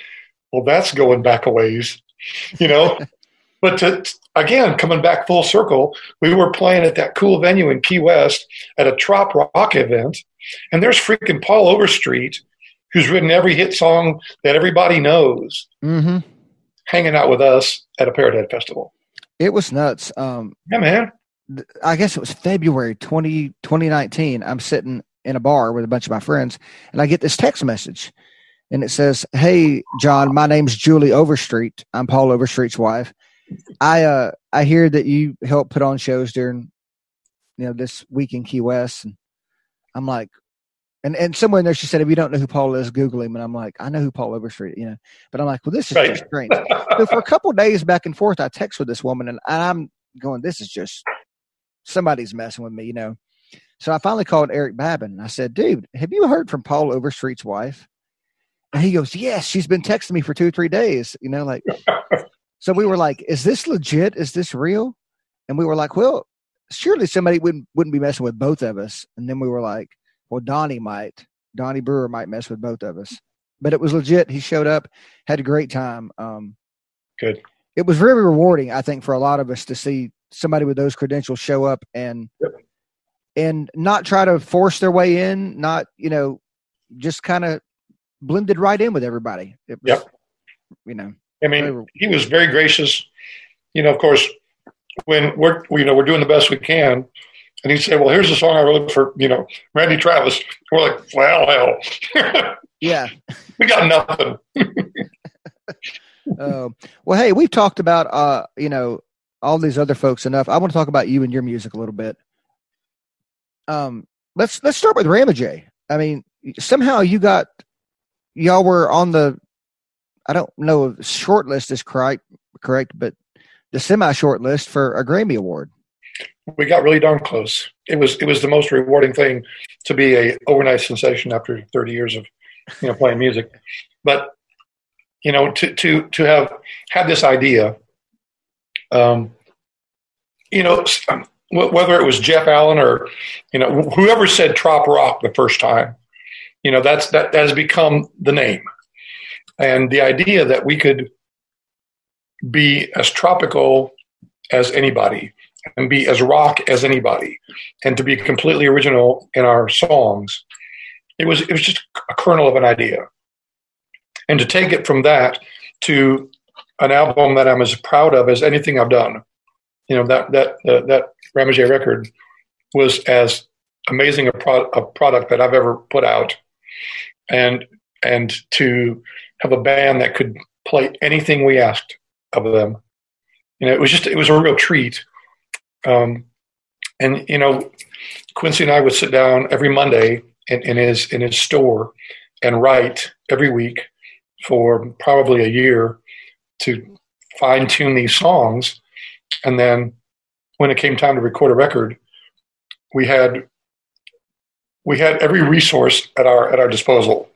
Well, that's going back a ways, you know? But to, again, coming back full circle, we were playing at that cool venue in Key West at a Trop Rock event. And there's freaking Paul Overstreet who's written every hit song that everybody knows, mm-hmm. hanging out with us at a Parrot Head festival. It was nuts. Um, yeah, man. I guess it was February 20, 2019. I'm sitting in a bar with a bunch of my friends, and I get this text message, and it says, "Hey, John, my name's Julie Overstreet. I'm Paul Overstreet's wife. I uh, I hear that you help put on shows during, you know, this week in Key West." And I'm like, and and somewhere in there she said, if you don't know who Paul is, Google him. And I'm like, I know who Paul Overstreet, you know. But I'm like, well, this is right. just strange. so for a couple days back and forth, I text with this woman, and I'm going, this is just somebody's messing with me, you know. So I finally called Eric Babin. And I said, dude, have you heard from Paul Overstreet's wife? And he goes, yes, she's been texting me for two or three days, you know, like. So we were like, is this legit? Is this real? And we were like, well, surely somebody wouldn't wouldn't be messing with both of us. And then we were like, well, Donnie might. Donnie Brewer might mess with both of us. But it was legit. He showed up, had a great time. Um, Good. It was very rewarding, I think, for a lot of us to see somebody with those credentials show up and yep. and not try to force their way in, not you know, just kind of blended right in with everybody. It was, yep. You know. I mean, he was very gracious. You know, of course, when we're you know we're doing the best we can, and he'd say, "Well, here's a song I wrote for you know Randy Travis." We're like, "Well, hell, yeah, we got nothing." uh, well, hey, we've talked about uh, you know all these other folks enough. I want to talk about you and your music a little bit. Um, let's let's start with Ramajay. I mean, somehow you got y'all were on the I don't know if short list is correct correct, but the semi short list for a Grammy Award. We got really darn close. It was it was the most rewarding thing to be a overnight sensation after 30 years of you know playing music. But you know to to to have had this idea, um, you know um, whether it was Jeff Allen or you know whoever said trop rock the first time, you know that's that, that has become the name, and the idea that we could be as tropical as anybody and be as rock as anybody and to be completely original in our songs it was it was just a kernel of an idea. And to take it from that to an album that I'm as proud of as anything I've done you know that that uh, that Ramajay record was as amazing a, pro- a product that I've ever put out. And and to have a band that could play anything we asked of them. You know, it was just it was a real treat. Um, and you know, Quincy and I would sit down every Monday in, in his in his store and write every week for probably a year to fine tune these songs. And then when it came time to record a record, we had we had every resource at our at our disposal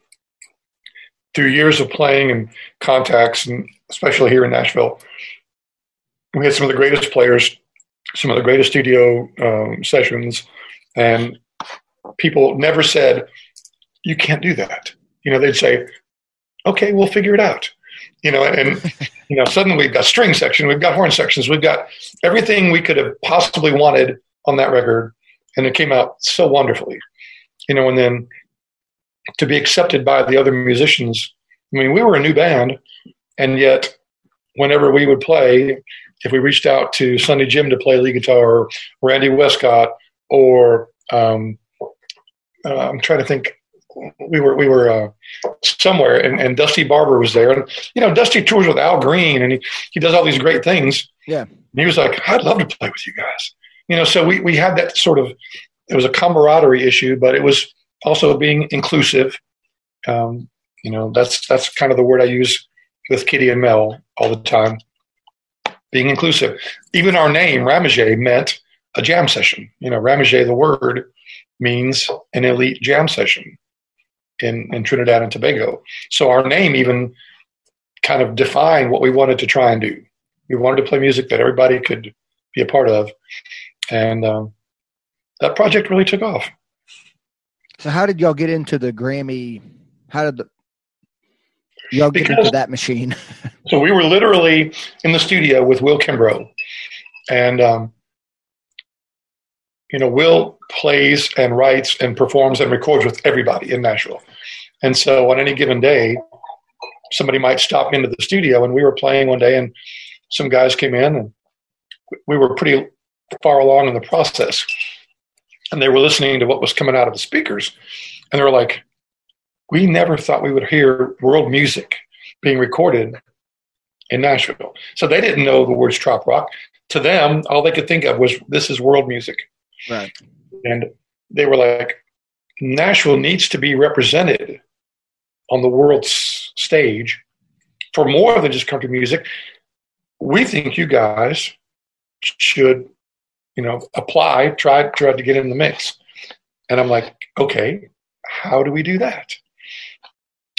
through years of playing and contacts, and especially here in Nashville, we had some of the greatest players, some of the greatest studio um, sessions, and people never said, "You can't do that." You know, they'd say, "Okay, we'll figure it out." You know, and you know, suddenly we've got string section, we've got horn sections, we've got everything we could have possibly wanted on that record, and it came out so wonderfully. You know, and then to be accepted by the other musicians. I mean, we were a new band, and yet whenever we would play, if we reached out to Sonny Jim to play lead guitar, or Randy Westcott, or um, uh, I'm trying to think, we were we were uh, somewhere, and, and Dusty Barber was there, and you know Dusty tours with Al Green, and he, he does all these great things. Yeah, and he was like, I'd love to play with you guys. You know, so we we had that sort of it was a camaraderie issue, but it was also being inclusive. Um, you know, that's that's kind of the word I use with Kitty and Mel all the time. Being inclusive. Even our name, Ramajay, meant a jam session. You know, Ramajay, the word, means an elite jam session in, in Trinidad and Tobago. So our name even kind of defined what we wanted to try and do. We wanted to play music that everybody could be a part of. And um, that project really took off. So how did y'all get into the Grammy? How did the y'all get because, into that machine? so we were literally in the studio with Will Kimbrough, and um, you know Will plays and writes and performs and records with everybody in Nashville, and so on any given day, somebody might stop into the studio, and we were playing one day, and some guys came in, and we were pretty far along in the process and they were listening to what was coming out of the speakers and they were like we never thought we would hear world music being recorded in nashville. So they didn't know the words trop rock. To them all they could think of was this is world music. Right. And they were like nashville needs to be represented on the world stage for more than just country music. We think you guys should you know, apply, try, try to get in the mix. And I'm like, okay, how do we do that?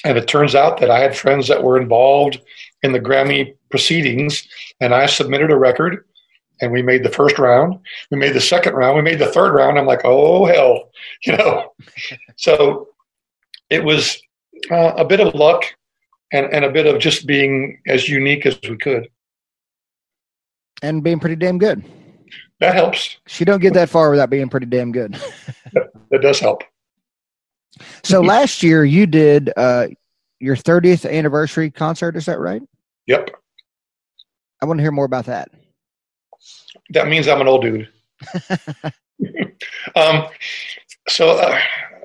And it turns out that I had friends that were involved in the Grammy proceedings, and I submitted a record, and we made the first round. We made the second round. We made the third round. I'm like, oh hell, you know. so it was uh, a bit of luck and, and a bit of just being as unique as we could, and being pretty damn good that helps. She don't get that far without being pretty damn good. that does help. so last year you did uh, your 30th anniversary concert. Is that right? Yep. I want to hear more about that. That means I'm an old dude. um, so, uh,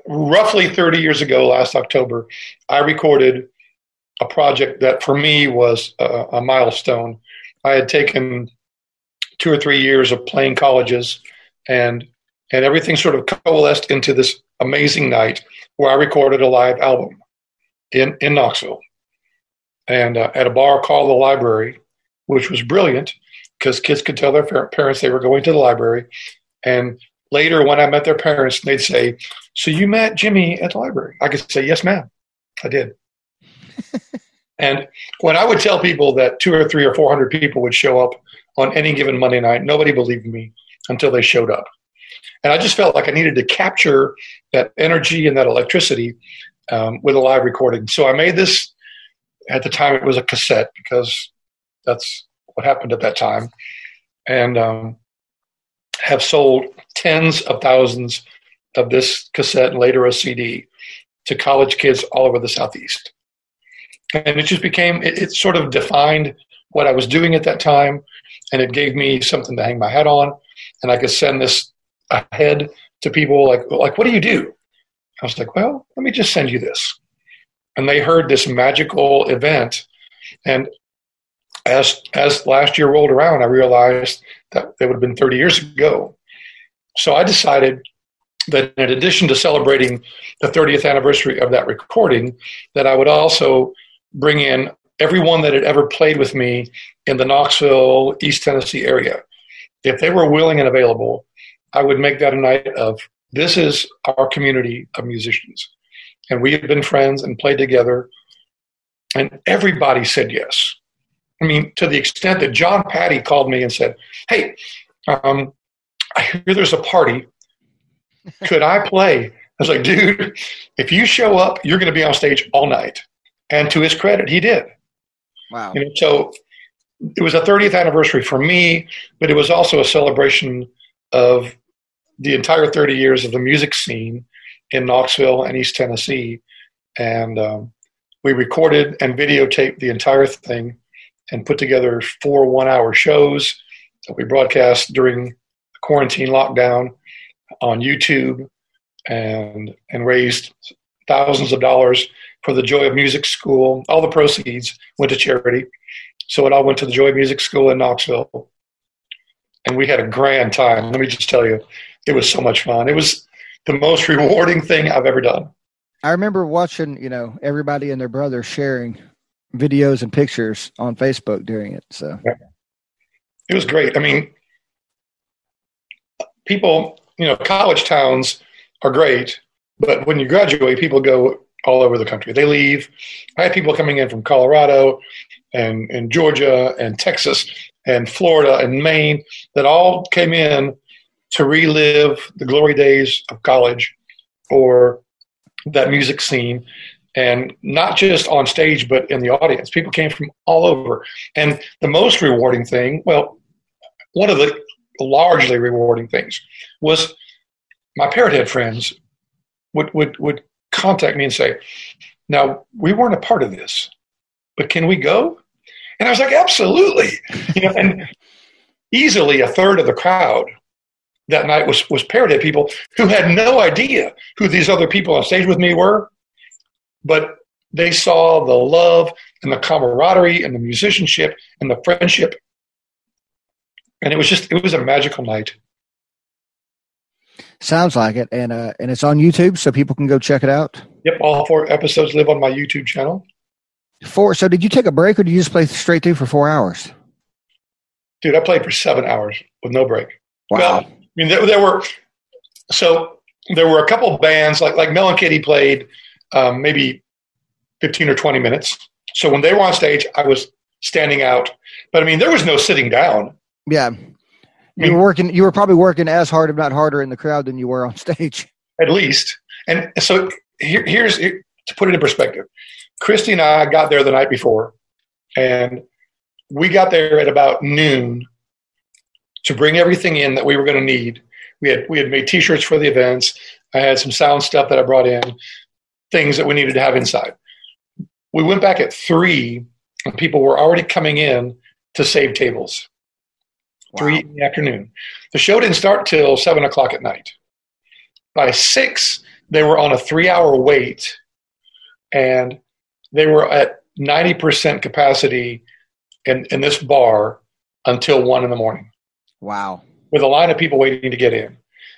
roughly 30 years ago, last October, I recorded a project that for me was a, a milestone. I had taken two or three years of playing colleges and And everything sort of coalesced into this amazing night where I recorded a live album in, in Knoxville and uh, at a bar called the Library, which was brilliant because kids could tell their parents they were going to the library. And later, when I met their parents, they'd say, So you met Jimmy at the library? I could say, Yes, ma'am, I did. and when I would tell people that two or three or 400 people would show up on any given Monday night, nobody believed me until they showed up. And I just felt like I needed to capture that energy and that electricity um, with a live recording. So I made this. At the time, it was a cassette because that's what happened at that time, and um, have sold tens of thousands of this cassette and later a CD to college kids all over the Southeast. And it just became, it, it sort of defined what I was doing at that time, and it gave me something to hang my hat on, and I could send this ahead to people like, like, what do you do? I was like, well, let me just send you this. And they heard this magical event. And as as last year rolled around, I realized that it would have been 30 years ago. So I decided that in addition to celebrating the 30th anniversary of that recording, that I would also bring in everyone that had ever played with me in the Knoxville, East Tennessee area. If they were willing and available, I would make that a night of this is our community of musicians. And we had been friends and played together. And everybody said yes. I mean, to the extent that John Patti called me and said, Hey, um, I hear there's a party. Could I play? I was like, dude, if you show up, you're going to be on stage all night. And to his credit, he did. Wow. So it was a 30th anniversary for me, but it was also a celebration of the entire 30 years of the music scene in Knoxville and East Tennessee. And um, we recorded and videotaped the entire thing and put together four one hour shows that we broadcast during the quarantine lockdown on YouTube and, and raised thousands of dollars for the Joy of Music School. All the proceeds went to charity. So it all went to the Joy of Music School in Knoxville. And we had a grand time. Let me just tell you, it was so much fun. It was the most rewarding thing I've ever done. I remember watching, you know, everybody and their brother sharing videos and pictures on Facebook during it. So yeah. it was great. I mean, people, you know, college towns are great, but when you graduate, people go all over the country. They leave. I had people coming in from Colorado and, and Georgia and Texas and Florida and Maine that all came in to relive the glory days of college or that music scene and not just on stage but in the audience people came from all over and the most rewarding thing well one of the largely rewarding things was my parrot head friends would, would, would contact me and say now we weren't a part of this but can we go? And i was like absolutely. You know and easily a third of the crowd that night was was parrot head people who had no idea who these other people on stage with me were, but they saw the love and the camaraderie and the musicianship and the friendship, and it was just it was a magical night. Sounds like it, and uh, and it's on YouTube, so people can go check it out. Yep, all four episodes live on my YouTube channel. Four. So, did you take a break, or did you just play straight through for four hours? Dude, I played for seven hours with no break. Wow. Well, I mean, there, there were so there were a couple bands like like Mel and Kitty played um, maybe fifteen or twenty minutes. So when they were on stage, I was standing out. But I mean, there was no sitting down. Yeah, you were working. You were probably working as hard, if not harder, in the crowd than you were on stage. At least. And so here, here's here, to put it in perspective. Christy and I got there the night before, and we got there at about noon to bring everything in that we were going to need. We had we had made T-shirts for the events. I had some sound stuff that I brought in, things that we needed to have inside. We went back at three, and people were already coming in to save tables. Wow. Three in the afternoon. The show didn't start till seven o'clock at night. By six, they were on a three-hour wait, and they were at ninety percent capacity in, in this bar until one in the morning. Wow. With a line of people waiting to get in.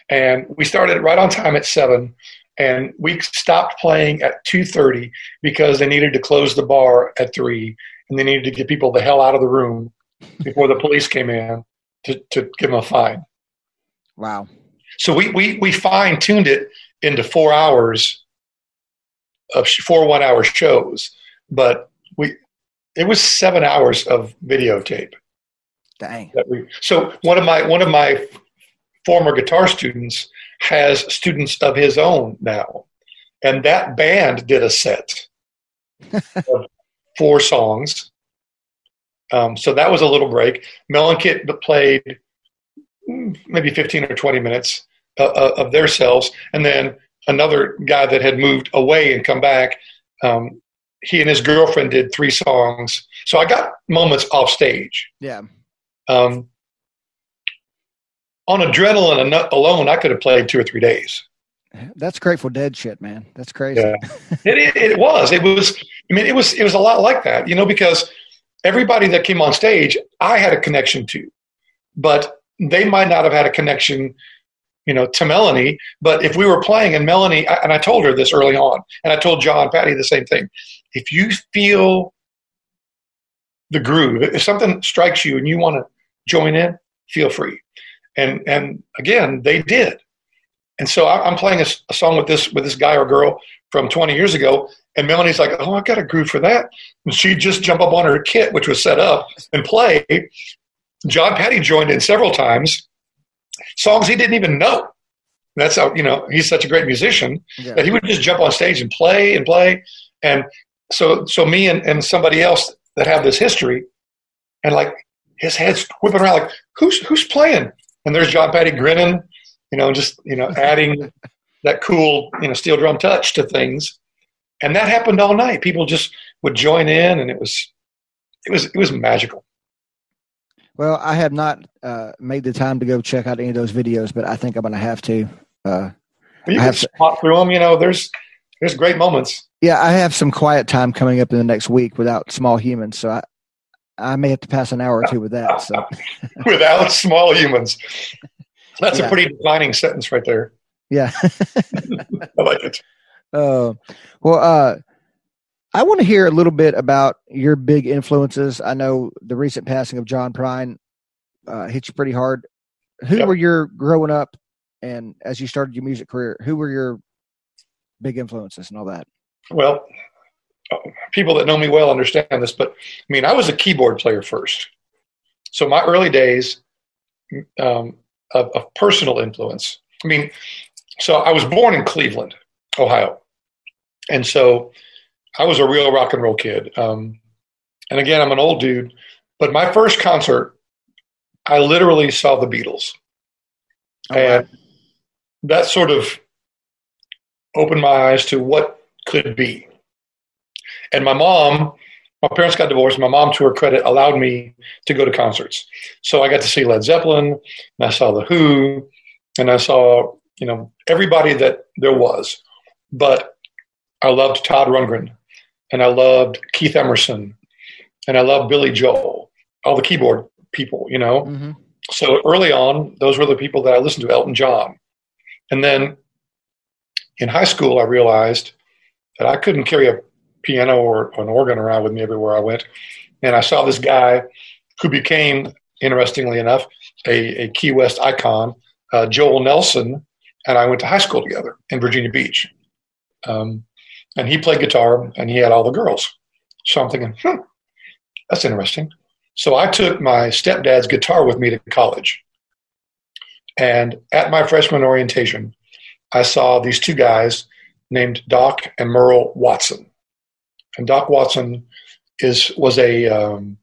and we started right on time at seven, and we stopped playing at two thirty because they needed to close the bar at three, and they needed to get people the hell out of the room before the police came in to, to give them a fine. Wow. So we we we fine tuned it into four hours of four one hour shows, but we it was seven hours of videotape. Dang. We, so one of my one of my former guitar students has students of his own now, and that band did a set of four songs. Um, so that was a little break. Mellenkit played maybe 15 or 20 minutes uh, uh, of their selves. And then another guy that had moved away and come back, um, he and his girlfriend did three songs. So I got moments off stage. Yeah. Um, on adrenaline alone, I could have played two or three days. That's Grateful Dead shit, man. That's crazy. Yeah. it, it, it was. It was. I mean, it was. It was a lot like that, you know, because everybody that came on stage, I had a connection to, but they might not have had a connection, you know, to Melanie. But if we were playing and Melanie, and I told her this early on, and I told John Patti the same thing. If you feel the groove, if something strikes you and you want to join in, feel free. And and again, they did. And so I'm playing a, a song with this with this guy or girl from 20 years ago, and Melanie's like, "Oh, I got a groove for that," and she'd just jump up on her kit, which was set up, and play. John Patti joined in several times, songs he didn't even know. That's how you know he's such a great musician yeah. that he would just jump on stage and play and play. And so, so me and, and somebody else that have this history, and like his head's whipping around, like who's who's playing? And there's John Patti grinning, you know, just you know, adding that cool you know steel drum touch to things. And that happened all night. People just would join in, and it was it was it was magical. Well, I have not uh, made the time to go check out any of those videos, but I think I'm going to have to. Uh, you I have to spot through them. You know, there's there's great moments. Yeah, I have some quiet time coming up in the next week without small humans, so I I may have to pass an hour or two with that. So without small humans, that's yeah. a pretty defining sentence right there. Yeah, I like it. Uh, well, uh, I want to hear a little bit about your big influences. I know the recent passing of John Prine uh, hit you pretty hard. Who yep. were your growing up, and as you started your music career, who were your big influences and all that? Well, people that know me well understand this, but I mean, I was a keyboard player first. So my early days um, of, of, personal influence. I mean, so I was born in Cleveland, Ohio, and so I was a real rock and roll kid. Um, and again, I'm an old dude, but my first concert, I literally saw the Beatles, oh, and wow. that sort of opened my eyes to what could be. And my mom, my parents got divorced. My mom, to her credit, allowed me to go to concerts. So I got to see Led Zeppelin, and I saw The Who, and I saw, you know, everybody that there was. But I loved Todd Rundgren, and I loved Keith Emerson, and I loved Billy Joel, all the keyboard people, you know. Mm-hmm. So early on, those were the people that I listened to, Elton John. And then in high school, I realized that I couldn't carry a piano or an organ around with me everywhere I went. And I saw this guy who became, interestingly enough, a, a Key West icon, uh, Joel Nelson, and I went to high school together in Virginia Beach. Um, and he played guitar and he had all the girls. So I'm thinking, hmm, that's interesting. So I took my stepdad's guitar with me to college. And at my freshman orientation, I saw these two guys named Doc and Merle Watson. And Doc Watson is was a um,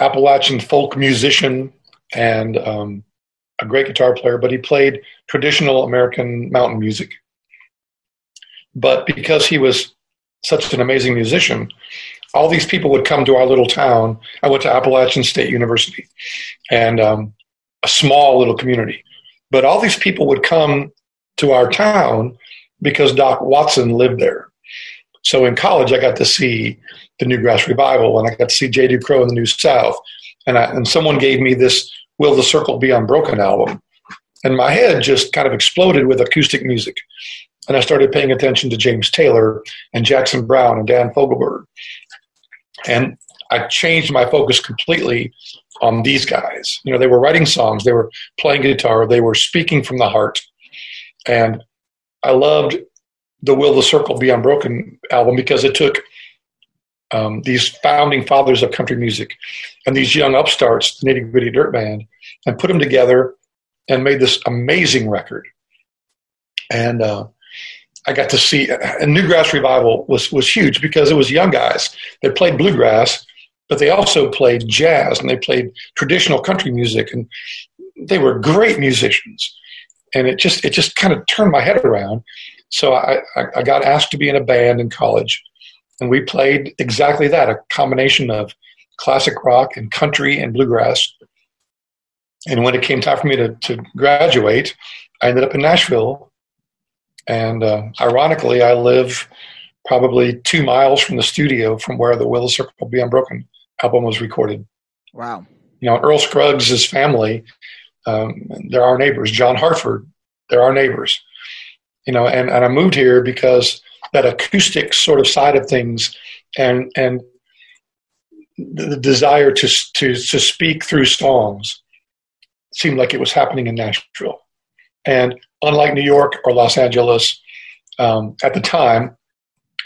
Appalachian folk musician and um, a great guitar player, but he played traditional American mountain music. But because he was such an amazing musician, all these people would come to our little town. I went to Appalachian State University, and um, a small little community. But all these people would come to our town because Doc Watson lived there. So in college, I got to see the Newgrass Revival, and I got to see J.D. Crowe in the New South, and I, and someone gave me this "Will the Circle Be Unbroken" album, and my head just kind of exploded with acoustic music. And I started paying attention to James Taylor and Jackson Browne and Dan Fogelberg. And I changed my focus completely on these guys. You know, they were writing songs, they were playing guitar, they were speaking from the heart. And I loved the Will the Circle Be Unbroken album because it took um, these founding fathers of country music and these young upstarts, the Nitty Gritty Dirt Band, and put them together and made this amazing record. And uh, I got to see a Newgrass Revival was was huge because it was young guys that played bluegrass, but they also played jazz and they played traditional country music, and they were great musicians. And it just it just kind of turned my head around. So I, I, I got asked to be in a band in college, and we played exactly that a combination of classic rock and country and bluegrass. And when it came time for me to, to graduate, I ended up in Nashville. And uh, ironically, I live probably two miles from the studio from where the Will Circle Be Unbroken album was recorded. Wow. You know, Earl Scruggs' family, um, they're our neighbors. John Hartford, they're our neighbors. You know, and, and I moved here because that acoustic sort of side of things and and the desire to to to speak through songs seemed like it was happening in Nashville. And unlike New York or Los Angeles, um, at the time,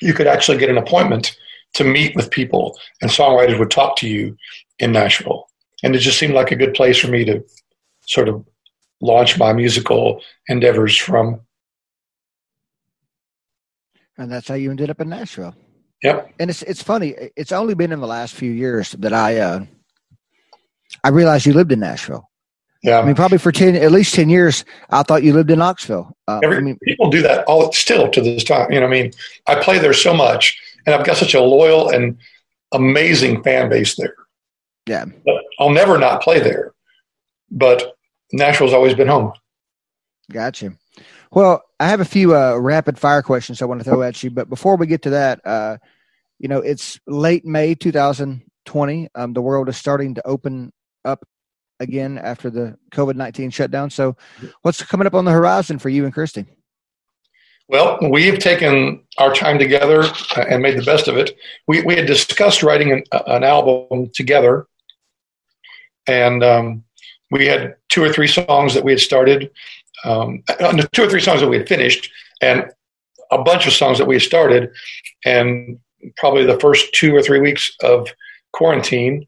you could actually get an appointment to meet with people, and songwriters would talk to you in Nashville. And it just seemed like a good place for me to sort of launch my musical endeavors from and that's how you ended up in Nashville. Yep. And it's it's funny. It's only been in the last few years that I uh, I realized you lived in Nashville. Yeah. I mean, probably for ten, at least ten years, I thought you lived in Knoxville. Uh, Every, I mean, people do that all still to this time. You know, I mean, I play there so much, and I've got such a loyal and amazing fan base there. Yeah. But I'll never not play there. But Nashville's always been home. Gotcha. Well, I have a few uh, rapid fire questions I want to throw at you, but before we get to that, uh, you know, it's late May 2020. Um, the world is starting to open up again after the COVID 19 shutdown. So, what's coming up on the horizon for you and Christy? Well, we have taken our time together and made the best of it. We, we had discussed writing an, an album together, and um, we had two or three songs that we had started um, two or three songs that we had finished, and a bunch of songs that we had started. And probably the first two or three weeks of quarantine,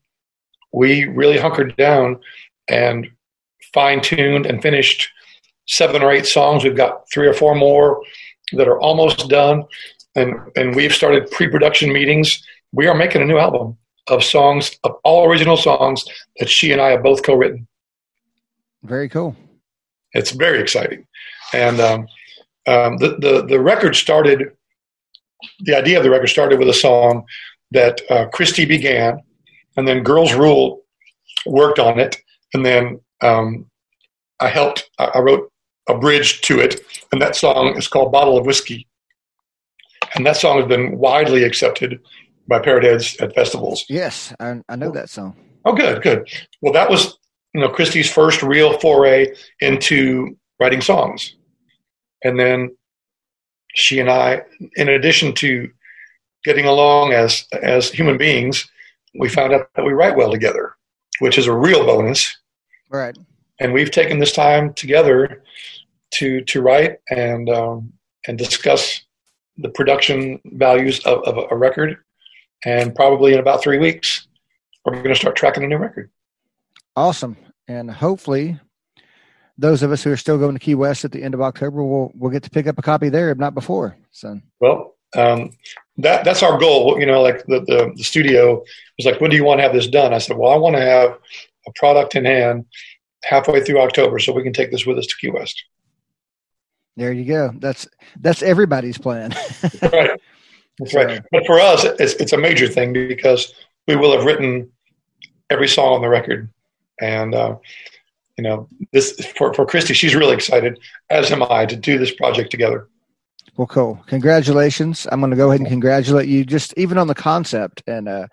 we really hunkered down and fine tuned and finished seven or eight songs. We've got three or four more that are almost done. And, and we've started pre production meetings. We are making a new album of songs, of all original songs that she and I have both co written. Very cool. It's very exciting. And um, um, the, the, the record started, the idea of the record started with a song that uh, Christy began, and then Girls Rule worked on it, and then um, I helped, I wrote a bridge to it, and that song is called Bottle of Whiskey. And that song has been widely accepted by parrot heads at festivals. Yes, I, I know that song. Oh, good, good. Well, that was you know Christy's first real foray into writing songs, and then she and I, in addition to getting along as as human beings, we found out that we write well together, which is a real bonus. Right. And we've taken this time together to to write and um, and discuss the production values of, of a record. And probably in about three weeks, we're going to start tracking a new record. Awesome and hopefully those of us who are still going to Key West at the end of October will will get to pick up a copy there, if not before. So well, um, that that's our goal. You know, like the, the, the studio was like, when do you want to have this done? I said, well, I want to have a product in hand halfway through October, so we can take this with us to Key West. There you go. That's that's everybody's plan. right. That's so. right. But for us, it's it's a major thing because we will have written every song on the record and uh, you know, this for for Christy, she's really excited, as am I, to do this project together. Well, cool. Congratulations. I'm going to go ahead and congratulate you just even on the concept and uh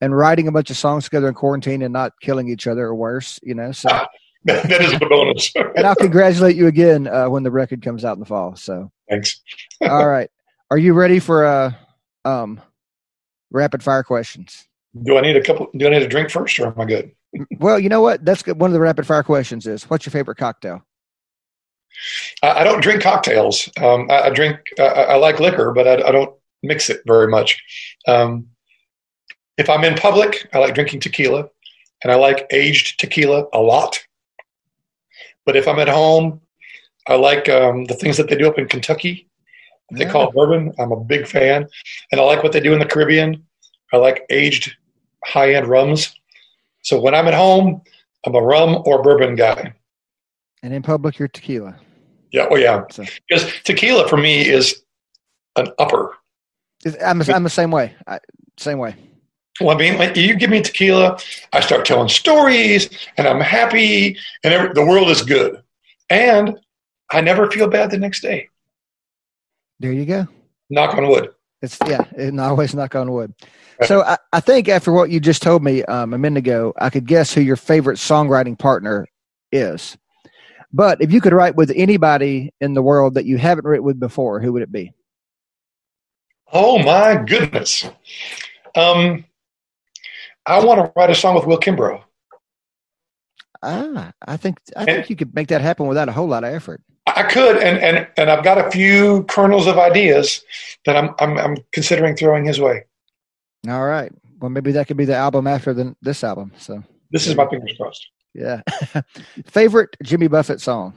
and writing a bunch of songs together in quarantine and not killing each other or worse, you know. So that, that is the bonus. and I'll congratulate you again uh, when the record comes out in the fall. So thanks. all right, are you ready for uh, um, rapid fire questions? Do I need a couple? Do I need a drink first, or am I good? Well, you know what? That's good. one of the rapid fire questions. Is what's your favorite cocktail? I, I don't drink cocktails. Um, I, I, drink. I, I, like liquor, but I, don't mix it very much. Um, if I'm in public, I like drinking tequila, and I like aged tequila a lot. But if I'm at home, I like um, the things that they do up in Kentucky. They yeah. call bourbon. I'm a big fan, and I like what they do in the Caribbean. I like aged high end rums. So when I'm at home, I'm a rum or bourbon guy. And in public, you're tequila. Yeah, oh yeah. So. Because tequila for me is an upper. I'm, I'm the same way. I, same way. Well, I mean, like, you give me tequila, I start telling stories, and I'm happy, and every, the world is good, and I never feel bad the next day. There you go. Knock on wood. It's yeah, and always knock on wood. So I, I, think after what you just told me um, a minute ago, I could guess who your favorite songwriting partner is. But if you could write with anybody in the world that you haven't written with before, who would it be? Oh my goodness. Um, I want to write a song with Will Kimbrough. Ah, I think I think you could make that happen without a whole lot of effort. I could, and and and I've got a few kernels of ideas that I'm I'm, I'm considering throwing his way. All right. Well, maybe that could be the album after the, this album. So this is my fingers crossed. Yeah. Favorite Jimmy Buffett song?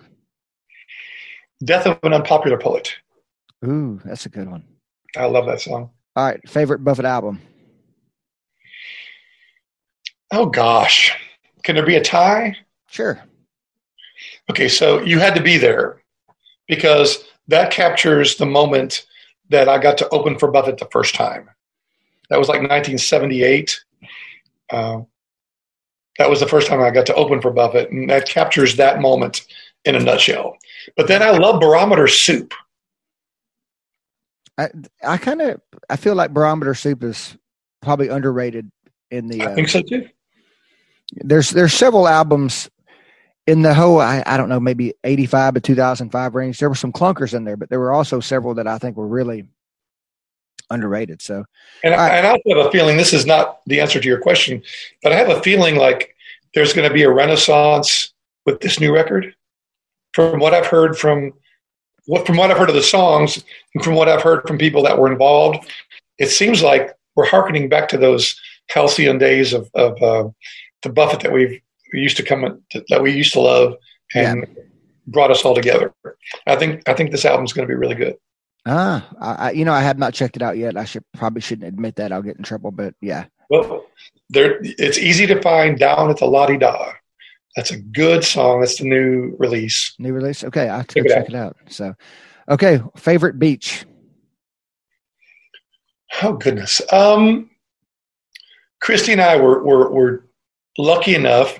Death of an Unpopular Poet. Ooh, that's a good one. I love that song. All right. Favorite Buffett album? Oh, gosh. Can there be a tie? Sure. Okay, so you had to be there because that captures the moment that I got to open for Buffett the first time. That was like 1978. Uh, that was the first time I got to open for Buffett, and that captures that moment in a nutshell. But then I love Barometer Soup. I I kind of I feel like Barometer Soup is probably underrated in the. I uh, think so too. There's there's several albums in the whole I, I don't know maybe 85 to 2005 range. There were some clunkers in there, but there were also several that I think were really underrated. So, and, I, and I also have a feeling this is not the answer to your question, but I have a feeling like there's going to be a renaissance with this new record. From what I've heard from what from what I've heard of the songs and from what I've heard from people that were involved, it seems like we're harkening back to those halcyon days of, of uh, the Buffett that we've we used to come that we used to love and yeah. brought us all together. I think I think this album is going to be really good. Ah, I, you know, I have not checked it out yet. I should probably shouldn't admit that. I'll get in trouble, but yeah. Well, there, it's easy to find down at the Lah De Dah. That's a good song. That's the new release. New release. Okay, I'll check, it, check it out. So, okay, favorite beach. Oh goodness. Um, Christy and I were, were were lucky enough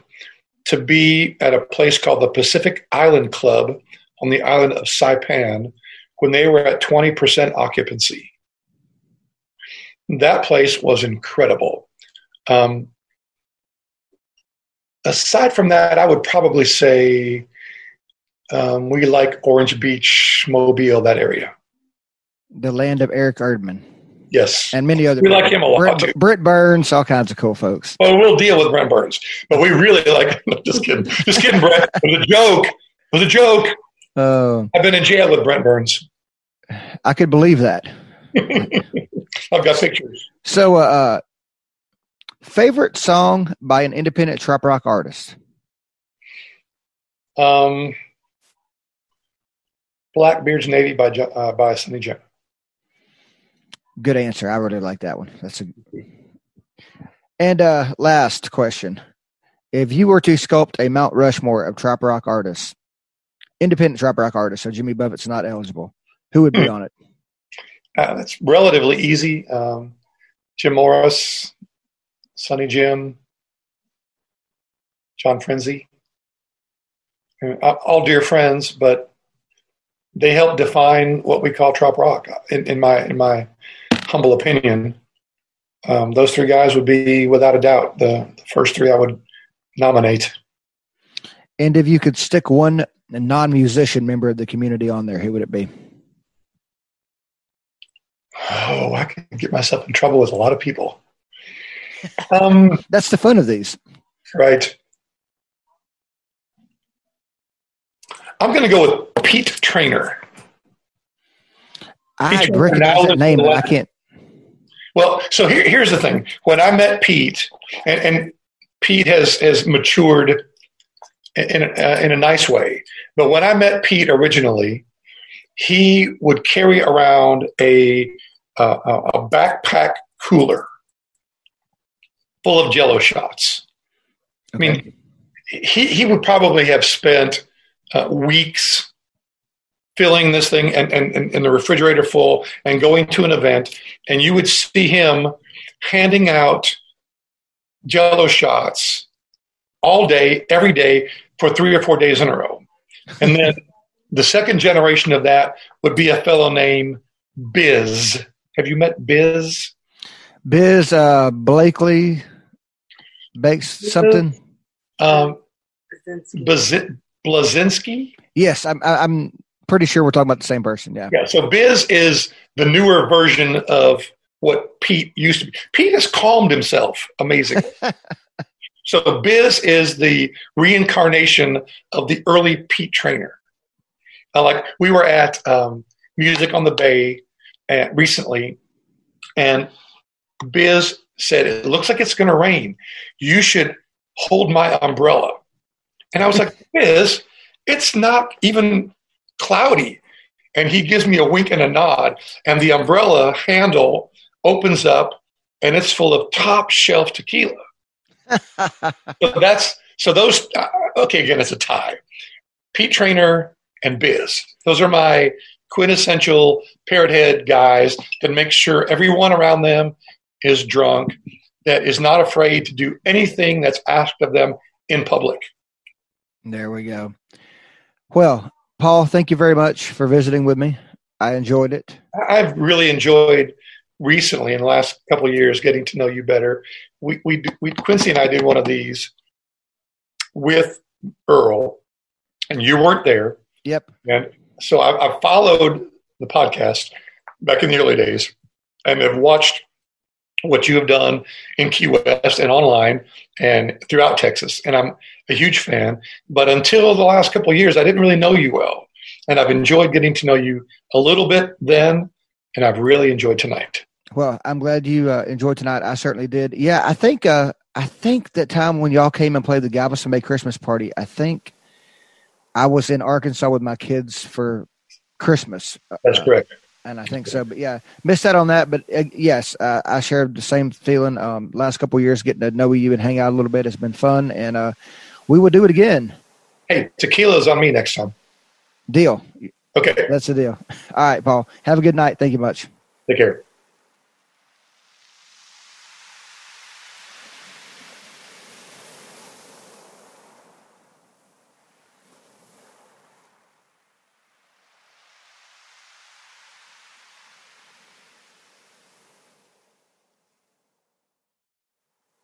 to be at a place called the Pacific Island Club on the island of Saipan when they were at 20% occupancy. That place was incredible. Um, aside from that, I would probably say um, we like Orange Beach, Mobile, that area. The land of Eric Erdman. Yes. And many other We people. like him a lot. Brent. Brent Burns, all kinds of cool folks. Well, we'll deal with Brent Burns. But we really like just kidding. Just kidding, Brent. It was a joke. It was a joke. Oh. I've been in jail with Brent Burns. I could believe that. I've got pictures. So, uh, uh, favorite song by an independent trop rock artist? Um, Blackbeard's Navy by uh, by Sonny Jim. Good answer. I really like that one. That's a. And uh, last question: If you were to sculpt a Mount Rushmore of trop rock artists, independent trop rock artist, so Jimmy Buffett's not eligible, who would be hmm. on it? Uh, it's relatively easy. Um, Jim Morris, Sonny Jim, John Frinzi, uh, all dear friends, but they help define what we call trop rock. In, in my in my humble opinion, um, those three guys would be without a doubt the, the first three I would nominate. And if you could stick one non-musician member of the community on there, who would it be? Oh, I can get myself in trouble with a lot of people. Um, That's the fun of these. right. I'm going to go with Pete Trainer. I recognize that name, but I can't. Well, so here, here's the thing. When I met Pete, and, and Pete has has matured in a, uh, in a nice way, but when I met Pete originally, he would carry around a uh, a backpack cooler full of Jello shots. I mean, he he would probably have spent uh, weeks filling this thing and, and, and, and the refrigerator full and going to an event and you would see him handing out jello shots all day every day for three or four days in a row and then the second generation of that would be a fellow named biz have you met biz Biz uh, Blakely bakes something. um, Blazi- blazinski Yes, I'm. I- I'm pretty sure we're talking about the same person. Yeah. Yeah, so Biz is the newer version of what Pete used to be. Pete has calmed himself amazingly. so Biz is the reincarnation of the early Pete Trainer. Uh, like we were at um, Music on the Bay uh, recently, and Biz said, "It looks like it's going to rain. You should hold my umbrella." And I was like, "Biz, it's not even cloudy." and he gives me a wink and a nod and the umbrella handle opens up and it's full of top shelf tequila so that's so those uh, okay again it's a tie pete trainer and biz those are my quintessential parrot head guys that make sure everyone around them is drunk that is not afraid to do anything that's asked of them in public There we go. Well, Paul, thank you very much for visiting with me. I enjoyed it. I've really enjoyed recently in the last couple of years getting to know you better. We, we, we Quincy and I did one of these with Earl, and you weren't there. Yep. And so I, I followed the podcast back in the early days and have watched what you have done in Key West and online and throughout Texas. And I'm a huge fan. But until the last couple of years, I didn't really know you well. And I've enjoyed getting to know you a little bit then, and I've really enjoyed tonight. Well, I'm glad you uh, enjoyed tonight. I certainly did. Yeah, I think uh, I think that time when y'all came and played the Galveston Bay Christmas party, I think I was in Arkansas with my kids for Christmas. That's Uh, correct. and I think so. But yeah, missed out on that. But uh, yes, uh, I shared the same feeling. Um, last couple of years, getting to know you and hang out a little bit has been fun, and uh, we will do it again. Hey, tequila's on me next time. Deal. Okay, That's the deal. All right, Paul. Have a good night. Thank you much. take care.